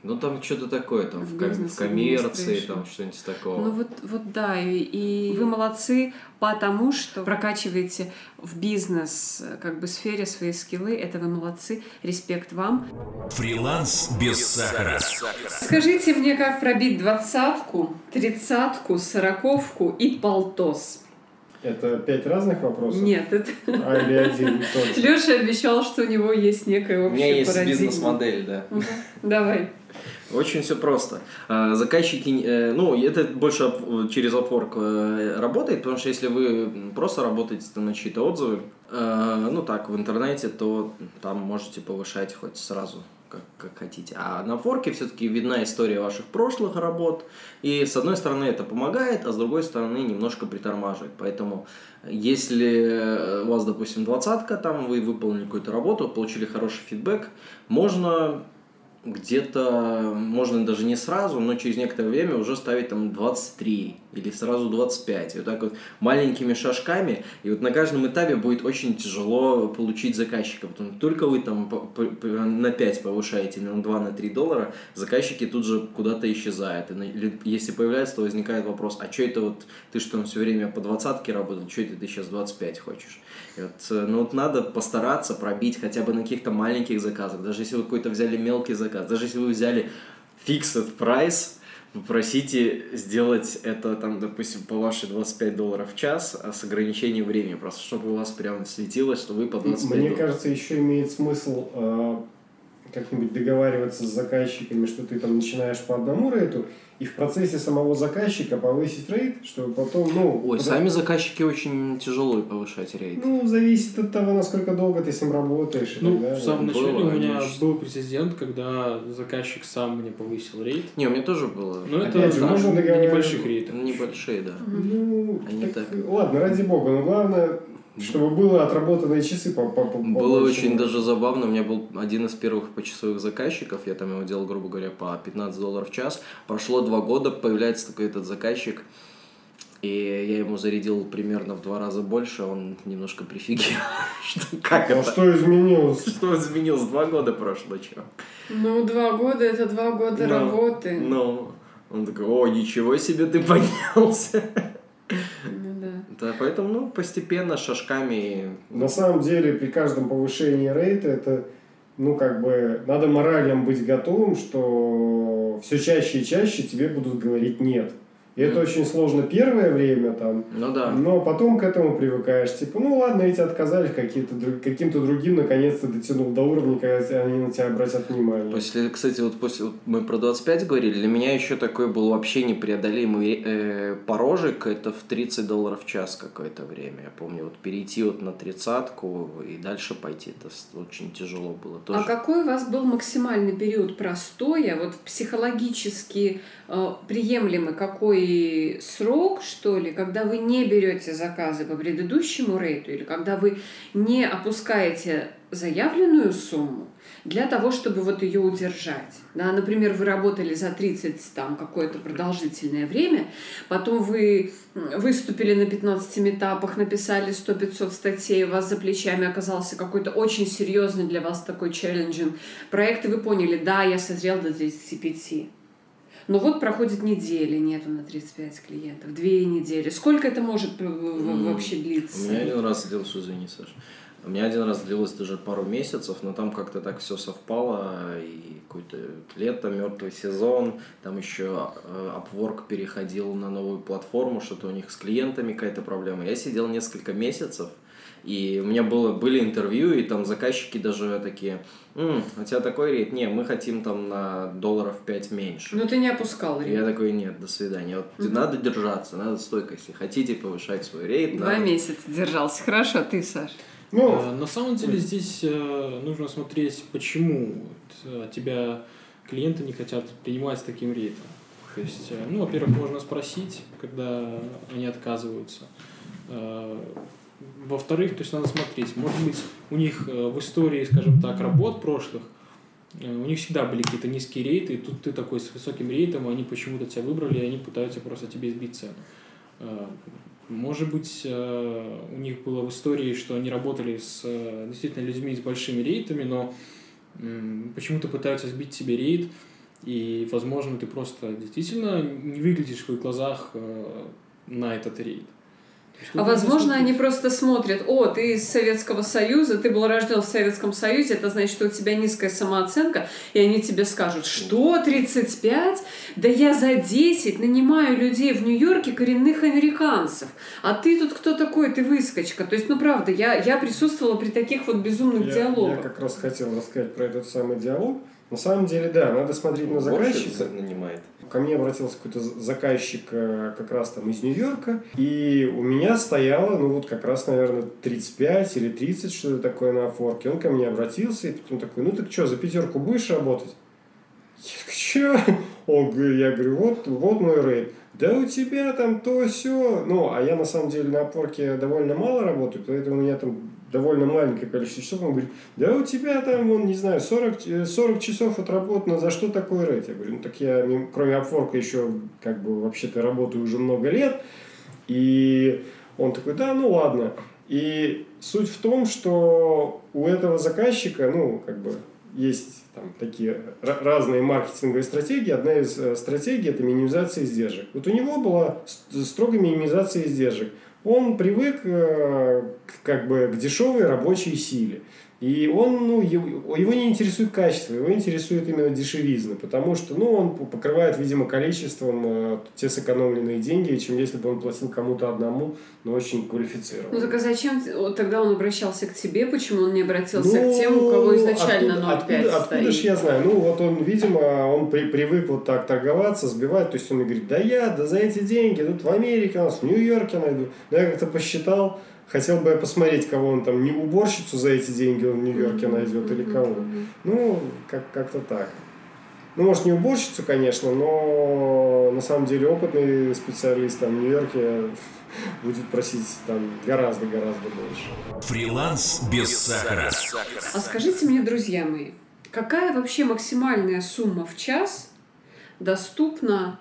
Ну, там что-то такое, там, В в, ком- в коммерции, там, что-нибудь такого. Ну вот, вот да, и, и вы молодцы, потому что прокачиваете в бизнес э, как бы сфере свои скиллы, это вы молодцы, респект вам. Фриланс без сахара. Скажите мне, как пробить двадцатку, тридцатку, сороковку и полтос? Это пять разных вопросов? Нет, это... А, или один тот же? Леша обещал, что у него есть некая У общая меня есть парадигма. бизнес-модель, да. Давай. Очень все просто. А, Заказчики, э, ну, это больше через Upwork э, работает, потому что если вы просто работаете на чьи-то отзывы, э, ну так, в интернете, то там можете повышать хоть сразу, как, как хотите. А на Upwork все-таки видна история ваших прошлых работ, и с одной стороны это помогает, а с другой стороны немножко притормаживает. Поэтому если у вас, допустим, двадцатка, там вы выполнили какую-то работу, получили хороший фидбэк, можно где-то, можно даже не сразу, но через некоторое время уже ставить там 23 или сразу 25. И вот так вот маленькими шажками. И вот на каждом этапе будет очень тяжело получить заказчика. Потому только вы там на 5 повышаете, на 2, на 3 доллара, заказчики тут же куда-то исчезают. И если появляется, то возникает вопрос, а что это вот, ты что там все время по двадцатке работал, что это ты сейчас 25 хочешь? И вот, э, ну вот надо постараться пробить хотя бы на каких-то маленьких заказах, даже если вы какой-то взяли мелкий заказ, даже если вы взяли fixed price, попросите сделать это, там, допустим, по вашей 25 долларов в час, а с ограничением времени, просто чтобы у вас прям светилось, что вы по 25 Мне долларов. кажется, еще имеет смысл э, как-нибудь договариваться с заказчиками, что ты там начинаешь по одному рейту, и в процессе самого заказчика повысить рейд, чтобы потом, ну... Ой, да- сами заказчики очень тяжело повышать рейд. Ну, зависит от того, насколько долго ты с ним работаешь и Ну, так далее. в самом начале Было, у меня конечно. был прецедент, когда заказчик сам мне повысил рейд. Не, у меня тоже было. Но это Опять же, там, можно договариваться. небольших рейтах. Небольшие, да. Ну, Они так, так. ладно, ради бога, но главное, чтобы было отработанные часы по, по, по Было очень даже забавно. У меня был один из первых почасовых заказчиков. Я там его делал, грубо говоря, по 15 долларов в час. Прошло два года, появляется такой этот заказчик. И я ему зарядил примерно в два раза больше, он немножко прифигел. Что, как А это? что изменилось? Что изменилось? Два года прошло, чё? Ну, два года это два года Ну, работы. Ну, он такой, о, ничего себе ты поднялся. Да. Поэтому, ну, постепенно, шажками. На самом деле, при каждом повышении рейта это, ну, как бы, надо моральным быть готовым, что все чаще и чаще тебе будут говорить «нет». И это Мгм. очень сложно первое время, там, Ну да. но потом к этому привыкаешь. Типа, ну ладно, эти отказали, какие-то, друг- каким-то другим наконец-то дотянул до уровня, когда они на тебя обратят внимание. После, кстати, вот после вот мы про 25 говорили, для меня еще такой был вообще непреодолимый э, порожек, это в 30 долларов в час какое-то время. Я помню, вот перейти вот на тридцатку и дальше пойти, это очень тяжело было тоже. А какой у вас был максимальный период простоя, вот психологически приемлемый, какой срок, что ли, когда вы не берете заказы по предыдущему рейту или когда вы не опускаете заявленную сумму для того, чтобы вот ее удержать. Да, например, вы работали за 30 там какое-то продолжительное время, потом вы выступили на 15 этапах, написали 100-500 статей, у вас за плечами оказался какой-то очень серьезный для вас такой челленджинг проект, и вы поняли, да, я созрел до 35. Но вот проходит неделя, нету на 35 клиентов, две недели. Сколько это может вообще длиться? У меня один раз длилось, извини, Саша. У меня один раз длилось даже пару месяцев, но там как-то так все совпало, и какое-то лето, мертвый сезон, там еще э, Upwork переходил на новую платформу, что-то у них с клиентами какая-то проблема. Я сидел несколько месяцев, и у меня было, были интервью, и там заказчики даже такие, М, у тебя такой рейд? Не, мы хотим там на долларов 5 меньше. Ну ты не опускал рейд. Я такой, нет, до свидания. Вот угу. Надо держаться, надо стойко, если хотите повышать свой рейд. Два надо... месяца держался. Хорошо, ты, Саш? Ну, а, на самом деле здесь э, нужно смотреть, почему вот, тебя клиенты не хотят принимать с таким рейтом. То есть, э, ну, во-первых, можно спросить, когда они отказываются. Во-вторых, то есть надо смотреть, может быть, у них э, в истории, скажем так, работ прошлых, э, у них всегда были какие-то низкие рейты, и тут ты такой с высоким рейтом, они почему-то тебя выбрали, и они пытаются просто тебе сбить цену. Э, может быть, у них было в истории, что они работали с действительно людьми с большими рейтами, но почему-то пытаются сбить себе рейд, и, возможно, ты просто действительно не выглядишь в их глазах на этот рейд. А возможно, они просто смотрят, о, ты из Советского Союза, ты был рожден в Советском Союзе, это значит, что у тебя низкая самооценка, и они тебе скажут, что, 35? Да я за 10 нанимаю людей в Нью-Йорке коренных американцев, а ты тут кто такой, ты выскочка. То есть, ну правда, я, я присутствовала при таких вот безумных я, диалогах. Я как раз хотел рассказать про этот самый диалог. На самом деле, да, надо смотреть на заказчика. нанимает. Ко мне обратился какой-то заказчик э, как раз там из Нью-Йорка, и у меня стояло, ну вот как раз, наверное, 35 или 30, что-то такое на форке. Он ко мне обратился, и потом такой, ну так что, за пятерку будешь работать? Я говорю, что? Он, я говорю, вот, вот мой рейд. Да у тебя там то все. Ну, а я на самом деле на опорке довольно мало работаю, поэтому у меня там довольно маленькое количество часов, он говорит, да у тебя там, он, не знаю, 40, 40 э, часов отработано, за что такой рейд? Я говорю, ну так я, кроме апворка, еще как бы вообще-то работаю уже много лет. И он такой, да, ну ладно. И суть в том, что у этого заказчика, ну, как бы, есть там такие разные маркетинговые стратегии. Одна из э, стратегий – это минимизация издержек. Вот у него была строгая минимизация издержек он привык э, как бы к дешевой рабочей силе. И он, ну, его, его не интересует качество, его интересует именно дешевизна, потому что, ну, он покрывает, видимо, количеством э, те сэкономленные деньги, чем если бы он платил кому-то одному, но очень квалифицированно. Ну, так а зачем тогда он обращался к тебе, почему он не обратился ну, к тем, у кого изначально откуда, 0,5 откуда, откуда ж я знаю? Ну, вот он, видимо, он при, привык вот так торговаться, сбивать, то есть он говорит, да я, да за эти деньги, тут в Америке у нас, в Нью-Йорке найду. Но я как-то посчитал, Хотел бы я посмотреть, кого он там, не уборщицу за эти деньги он в Нью-Йорке найдет или кого. Ну, как- как-то так. Ну, может, не уборщицу, конечно, но на самом деле опытный специалист там в Нью-Йорке будет просить там гораздо-гораздо больше. Фриланс без сахара. А скажите мне, друзья мои, какая вообще максимальная сумма в час доступна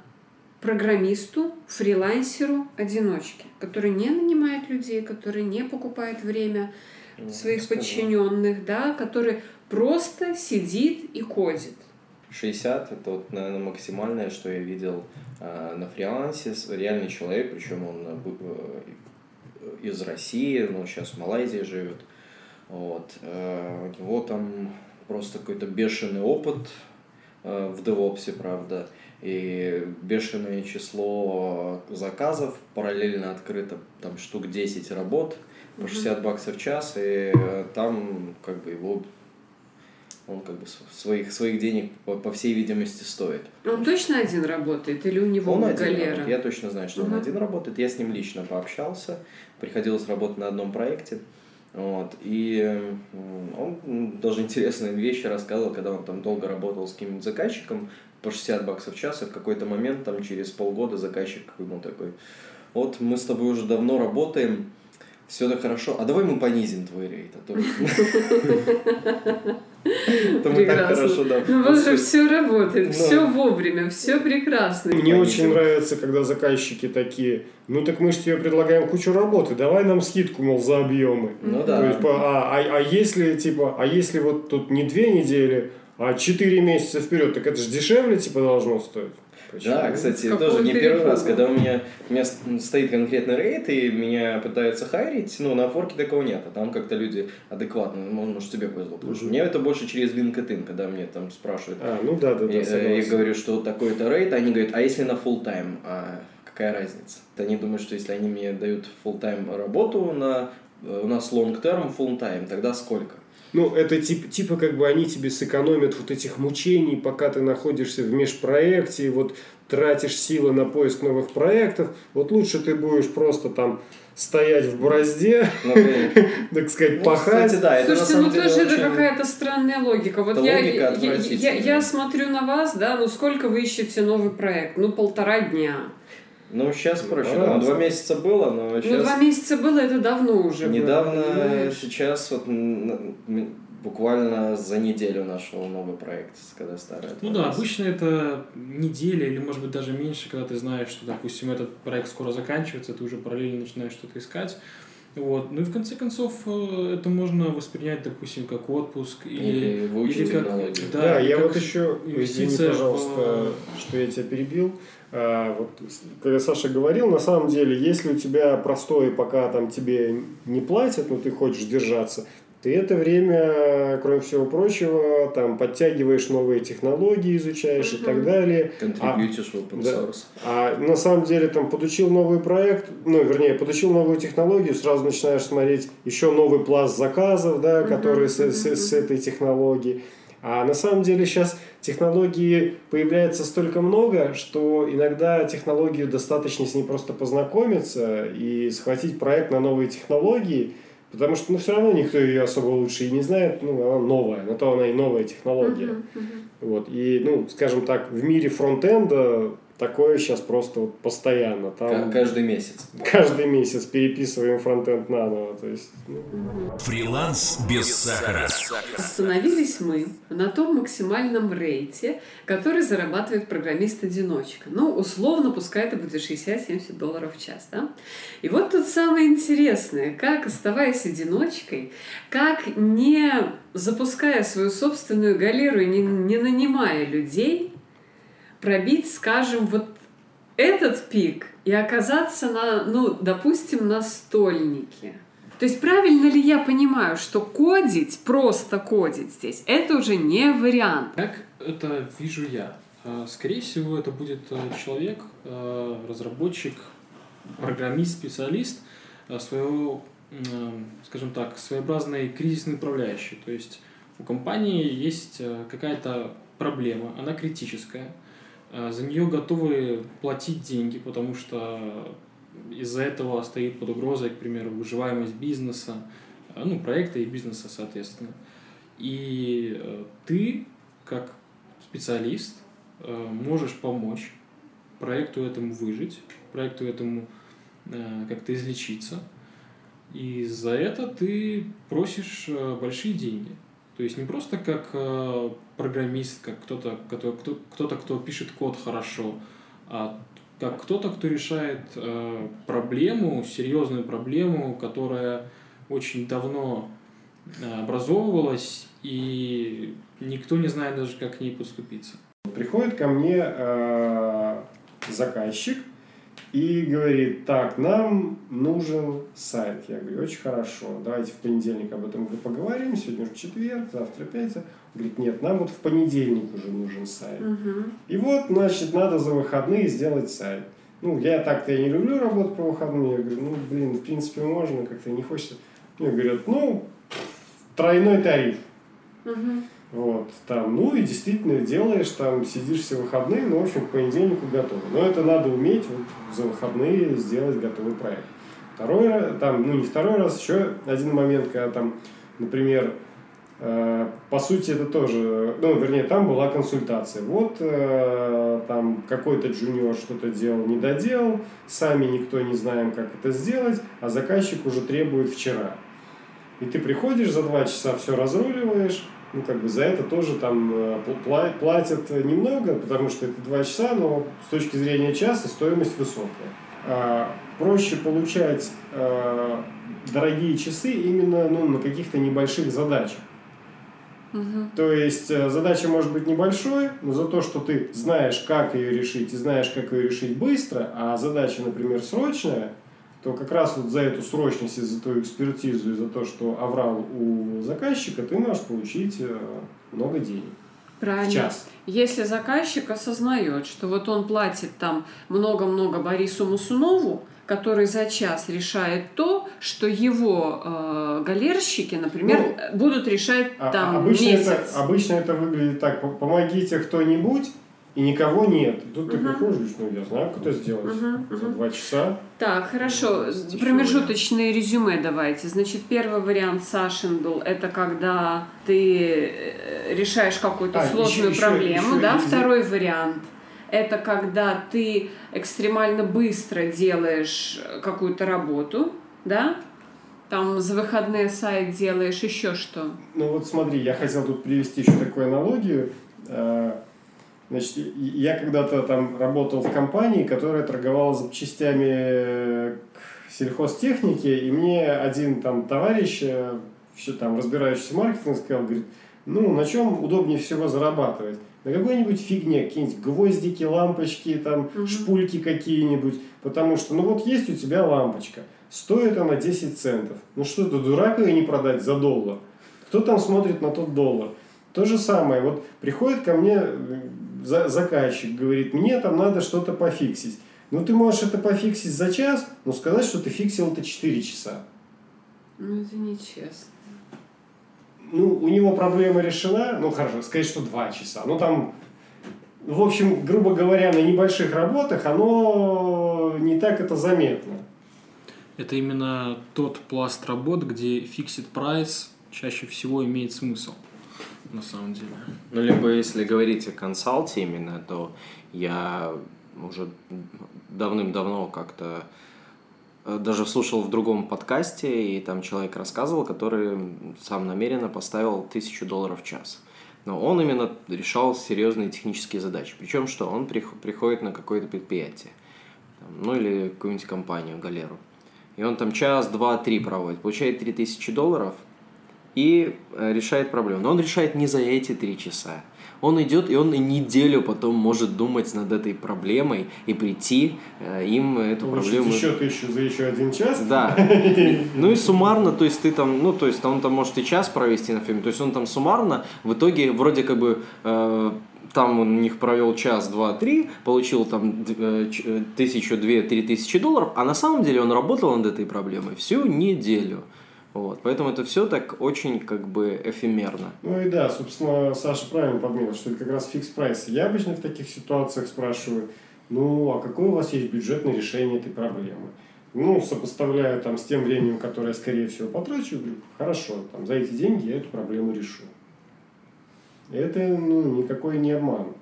программисту, фрилансеру, одиночке, который не нанимает людей, который не покупает время ну, своих подчиненных, да, который просто сидит и кодит. 60 это вот, наверное, максимальное, что я видел э, на фрилансе. Реальный человек, причем он э, из России, но сейчас в Малайзии живет. Вот. Э, у него там просто какой-то бешеный опыт э, в DevOps, правда и бешеное число заказов, параллельно открыто там штук 10 работ по 60 баксов в час, и там как бы его он как бы своих, своих денег, по, по всей видимости, стоит. Он точно один работает или у него он галера? один работает. Я точно знаю, что угу. он один работает. Я с ним лично пообщался. Приходилось работать на одном проекте. Вот. И он даже интересные вещи рассказывал, когда он там долго работал с каким-нибудь заказчиком, по 60 баксов в час, и в какой-то момент, там, через полгода заказчик ему такой, вот мы с тобой уже давно работаем, все так хорошо, а давай мы понизим твой рейд, а то... Мы так хорошо, да. Ну, у вас же все работает, все вовремя, все прекрасно. Мне очень нравится, когда заказчики такие, ну так мы же тебе предлагаем кучу работы, давай нам скидку, мол, за объемы. Ну да. А, а, а если, типа, а если вот тут не две недели, а четыре месяца вперед, так это же дешевле, типа, должно стоить. Почему? Да, кстати, тоже не первый раз, когда у меня, у меня стоит конкретный рейд, и меня пытаются хайрить, ну, на форке такого нет, а там как-то люди адекватные, ну, может, тебе повезло. Потому что мне это больше через LinkedIn, когда мне там спрашивают. А, ну да, да, да. Я, я говорю, что такой-то рейд, они говорят, а если на full time, а какая разница? Они думают, что если они мне дают full time работу на у нас long term, full time, тогда сколько? Ну, это тип, типа как бы они тебе сэкономят вот этих мучений, пока ты находишься в межпроекте, вот тратишь силы на поиск новых проектов. Вот лучше ты будешь просто там стоять в борозде, ну, так сказать, ну, пахать. Слушайте, ну тоже это какая-то странная логика. Вот я смотрю на вас, да, ну сколько вы ищете новый проект? Ну, полтора дня. Ну, сейчас проще. Ну, два месяца было, но сейчас... Ну, два месяца было, это давно уже Недавно, было, сейчас вот буквально за неделю нашел новый проект, когда старый. Ну да, обычно это неделя или, может быть, даже меньше, когда ты знаешь, что, допустим, этот проект скоро заканчивается, ты уже параллельно начинаешь что-то искать. Вот. Ну и в конце концов э, это можно воспринять, допустим, как отпуск или, или, или как, да, да, я вот еще, извини, пожалуйста, в... что я тебя перебил. А, вот, когда Саша говорил, на самом деле, если у тебя простое, пока там тебе не платят, но ты хочешь держаться, ты это время, кроме всего прочего, там подтягиваешь новые технологии, изучаешь uh-huh. и так далее. Контрибьютишь а, в open source. Да, а на самом деле там подучил новый проект, ну, вернее, подучил новую технологию, сразу начинаешь смотреть еще новый пласт заказов, да, uh-huh. которые uh-huh. С, с, с этой технологией. А на самом деле сейчас технологии появляется столько много, что иногда технологию достаточно с ней просто познакомиться и схватить проект на новые технологии – Потому что ну, все равно никто ее особо лучше и не знает, ну, она новая, на то она и новая технология. Uh-huh, uh-huh. Вот. И, ну, скажем так, в мире фронтенда такое сейчас просто вот постоянно. Там каждый месяц. Каждый месяц переписываем фронтенд наново. То есть, ну... Фриланс без сахара. Остановились мы на том максимальном рейте, который зарабатывает программист-одиночка. Ну, условно, пускай это будет 60-70 долларов в час. Да? И вот тут самое интересное, как, оставаясь одиночкой, как не запуская свою собственную галеру и не, не нанимая людей, пробить, скажем, вот этот пик и оказаться на, ну, допустим, на стольнике. То есть правильно ли я понимаю, что кодить, просто кодить здесь, это уже не вариант? Как это вижу я? А, скорее всего, это будет э, человек, э, разработчик, программист, специалист э, своего, скажем так, своеобразный кризисный управляющий. То есть у компании есть какая-то проблема, она критическая – за нее готовы платить деньги, потому что из-за этого стоит под угрозой, к примеру, выживаемость бизнеса, э, ну, проекта и бизнеса, соответственно. И э, ты, как специалист, можешь помочь проекту этому выжить, проекту этому как-то излечиться. И за это ты просишь большие деньги. То есть не просто как э, программист, как кто-то, кто, кто, кто-то, кто пишет код хорошо, а как кто-то, кто решает э, проблему, серьезную проблему, которая очень давно э, образовывалась, и никто не знает даже, как к ней подступиться. Приходит ко мне э, заказчик, и говорит, так, нам нужен сайт. Я говорю, очень хорошо, давайте в понедельник об этом поговорим, сегодня уже четверг, завтра пятница. Говорит, нет, нам вот в понедельник уже нужен сайт. Угу. И вот, значит, надо за выходные сделать сайт. Ну, я так-то я не люблю работать по выходным. Я говорю, ну, блин, в принципе, можно, как-то не хочется. Мне говорят, ну, тройной тариф. Угу. Вот, там, ну и действительно делаешь, там, сидишь все выходные, ну, в общем, к понедельнику готово. Но это надо уметь вот, за выходные сделать готовый проект. Второй раз, там, ну не второй раз, еще один момент, когда там, например, Э, по сути, это тоже, ну, вернее, там была консультация. Вот э, там какой-то джуниор что-то делал, не доделал, сами никто не знаем, как это сделать, а заказчик уже требует вчера. И ты приходишь за два часа, все разруливаешь, ну, как бы за это тоже там э, платят немного, потому что это два часа, но с точки зрения часа стоимость высокая. А, проще получать дорогие часы именно ну, на каких-то небольших задачах. Угу. То есть э, задача может быть небольшой, но за то, что ты знаешь, как ее решить, и знаешь, как ее решить быстро, а задача, например, срочная, то как раз вот за эту срочность и за твою экспертизу, и за то, что оврал у заказчика, ты можешь получить э, много денег. Правильно. В час. Если заказчик осознает, что вот он платит там много-много Борису Мусунову, который за час решает то, что его э, галерщики, например, ну, будут решать а, там обычно месяц. Это, обычно это выглядит так: помогите кто-нибудь, и никого нет. Тут угу. ты приходишь, ну я знаю, как это сделать угу, за два часа. Так, хорошо. Ну, Промежуточные резюме давайте. Значит, первый вариант Сашин был, это когда ты э, решаешь какую-то а, сложную еще, проблему, еще, да? Еще, Второй вариант это когда ты экстремально быстро делаешь какую-то работу, да? Там за выходные сайт делаешь еще что? Ну вот смотри, я хотел тут привести еще такую аналогию. Э, значит, я когда-то там работал в компании, которая торговала запчастями к сельхозтехнике, и мне один там товарищ, все э, там разбирающийся в маркетинге, сказал, говорит, ну, на чем удобнее всего зарабатывать? на какой-нибудь фигне, какие-нибудь гвоздики, лампочки, там, угу. шпульки какие-нибудь. Потому что, ну вот есть у тебя лампочка, стоит она 10 центов. Ну что ты, дурак ее не продать за доллар? Кто там смотрит на тот доллар? То же самое, вот приходит ко мне заказчик, говорит, мне там надо что-то пофиксить. Ну, ты можешь это пофиксить за час, но сказать, что ты фиксил это 4 часа. Ну, это нечестно ну, у него проблема решена, ну, хорошо, сказать, что два часа. Ну, там, в общем, грубо говоря, на небольших работах оно не так это заметно. Это именно тот пласт работ, где фиксит прайс чаще всего имеет смысл, на самом деле. Ну, либо если говорить о консалте именно, то я уже давным-давно как-то Э, даже слушал в другом подкасте, и там человек рассказывал, который сам намеренно поставил тысячу долларов в час. Но он именно решал серьезные технические задачи. Причем что? Он приходит на какое-то предприятие, ну или какую-нибудь компанию, галеру. И он там час, два, три проводит, получает три тысячи долларов и э, решает проблему. Но он решает не за эти три часа он идет, и он и неделю потом может думать над этой проблемой и прийти э, им эту Получить проблему... еще тысячу за еще один час? Да. Ну и суммарно, то есть ты там, ну то есть он там может и час провести на фильме, то есть он там суммарно в итоге вроде как бы э, там он у них провел час, два, три, получил там тысячу, две, три тысячи долларов, а на самом деле он работал над этой проблемой всю неделю. Вот, поэтому это все так очень как бы эфемерно. Ну и да, собственно, Саша правильно подметил, что это как раз фикс прайс. Я обычно в таких ситуациях спрашиваю, ну, а какое у вас есть бюджетное решение этой проблемы? Ну, сопоставляю там с тем временем, которое я, скорее всего, потрачу, говорю, хорошо, там, за эти деньги я эту проблему решу. Это, ну, никакой не обман.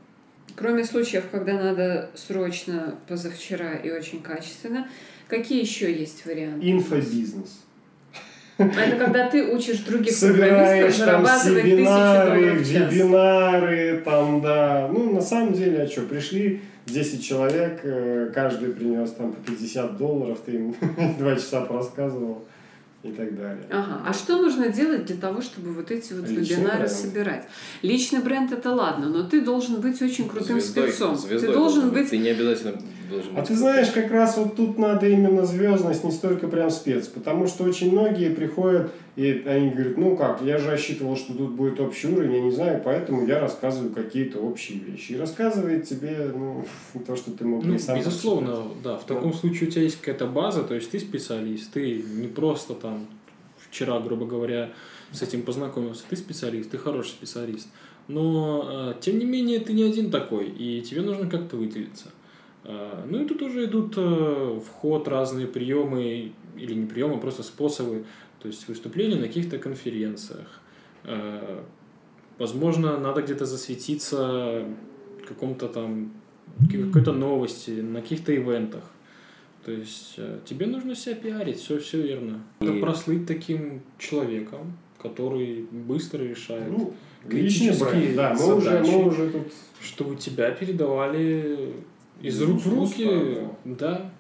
Кроме случаев, когда надо срочно, позавчера и очень качественно, какие еще есть варианты? Инфобизнес. Это когда ты учишь других Собираешь там семинары, вебинары, там, да. Ну, на самом деле, а что, пришли 10 человек, э, каждый принес там по 50 долларов, ты им 2 часа порассказывал и так далее. Ага. А что нужно делать для того, чтобы вот эти вот Личный вебинары бренд. собирать? Личный бренд это ладно, но ты должен быть очень крутым звездой, спецом. Звездой ты должен быть. Ты не обязательно должен быть. А ты знаешь, как раз вот тут надо именно звездность, не столько прям спец, потому что очень многие приходят и они говорят, ну как, я же рассчитывал, что тут будет общий уровень, я не знаю, поэтому я рассказываю какие-то общие вещи. И рассказывает тебе ну, то, что ты мог ну, сам Безусловно, прочитать. да. В таком да. случае у тебя есть какая-то база, то есть ты специалист, ты не просто там вчера, грубо говоря, с этим познакомился. Ты специалист, ты хороший специалист. Но, э, тем не менее, ты не один такой, и тебе нужно как-то выделиться. Э, ну и тут уже идут э, в ход разные приемы, или не приемы, а просто способы то есть выступления на каких-то конференциях, Э, возможно, надо где-то засветиться каком-то там какой-то новости, на каких-то ивентах. То есть э, тебе нужно себя пиарить, все, все верно. И... Это прослыть таким человеком, который быстро решает ну, критические да, мы задачи, уже, мы уже тут... чтобы тебя передавали из рук в руки, да.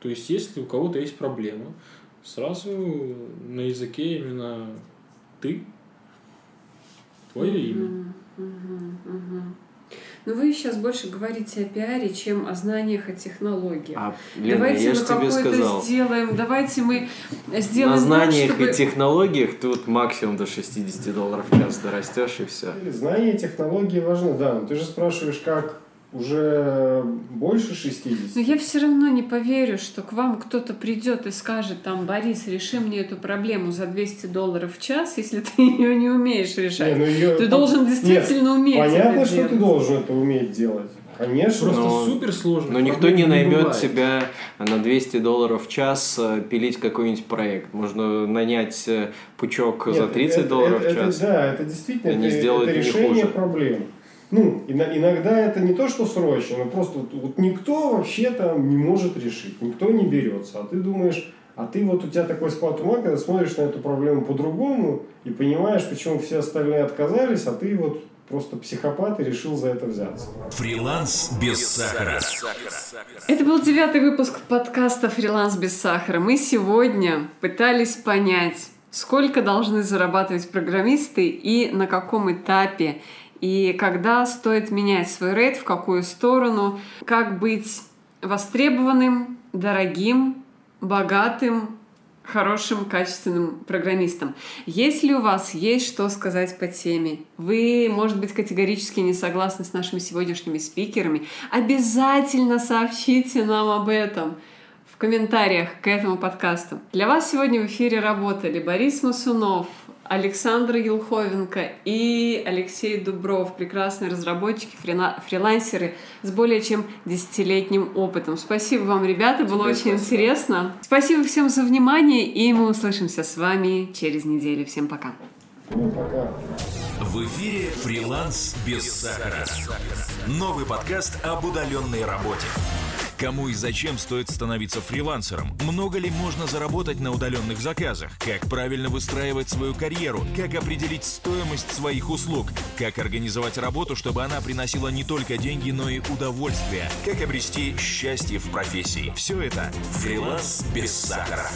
То есть, если у кого-то есть проблема, сразу на языке именно ты, твое mm-hmm. имя. Mm-hmm. Mm-hmm. Но вы сейчас больше говорите о пиаре, чем о знаниях, о технологиях. А, Лена, давайте я мы какое-то сделаем, давайте мы сделаем На знаниях так, чтобы... и технологиях тут максимум до 60 долларов в час дорастешь и все. Знания и технологии важны, да. Но ты же спрашиваешь, как уже больше 60. Но я все равно не поверю, что к вам кто-то придет и скажет, там, Борис, реши мне эту проблему за 200 долларов в час, если ты ее не умеешь решать. Не, ну ее... Ты должен действительно Нет, уметь Понятно, что делать. ты должен это уметь делать. Конечно. Просто но, супер сложно. Но никто не наймет не тебя на 200 долларов в час э, пилить какой-нибудь проект. Можно нанять э, пучок Нет, за 30 это, долларов это, в час. Это, да, это действительно это, это решение проблем. Ну, иногда это не то, что срочно, но просто вот, вот никто вообще там не может решить, никто не берется. А ты думаешь, а ты вот у тебя такой склад ума, когда смотришь на эту проблему по-другому и понимаешь, почему все остальные отказались, а ты вот просто психопат и решил за это взяться. Фриланс без сахара. Это был девятый выпуск подкаста «Фриланс без сахара». Мы сегодня пытались понять, сколько должны зарабатывать программисты и на каком этапе и когда стоит менять свой рейд, в какую сторону, как быть востребованным, дорогим, богатым, хорошим, качественным программистом. Если у вас есть что сказать по теме, вы, может быть, категорически не согласны с нашими сегодняшними спикерами, обязательно сообщите нам об этом в комментариях к этому подкасту. Для вас сегодня в эфире работали Борис Масунов, Александра Елховенко и Алексей Дубров, прекрасные разработчики, фрилансеры с более чем десятилетним опытом. Спасибо вам, ребята, было Тебе очень спасибо. интересно. Спасибо всем за внимание, и мы услышимся с вами через неделю. Всем пока. пока. В эфире «Фриланс без сахара». Новый подкаст об удаленной работе. Кому и зачем стоит становиться фрилансером? Много ли можно заработать на удаленных заказах? Как правильно выстраивать свою карьеру? Как определить стоимость своих услуг? Как организовать работу, чтобы она приносила не только деньги, но и удовольствие? Как обрести счастье в профессии? Все это «Фриланс без сахара».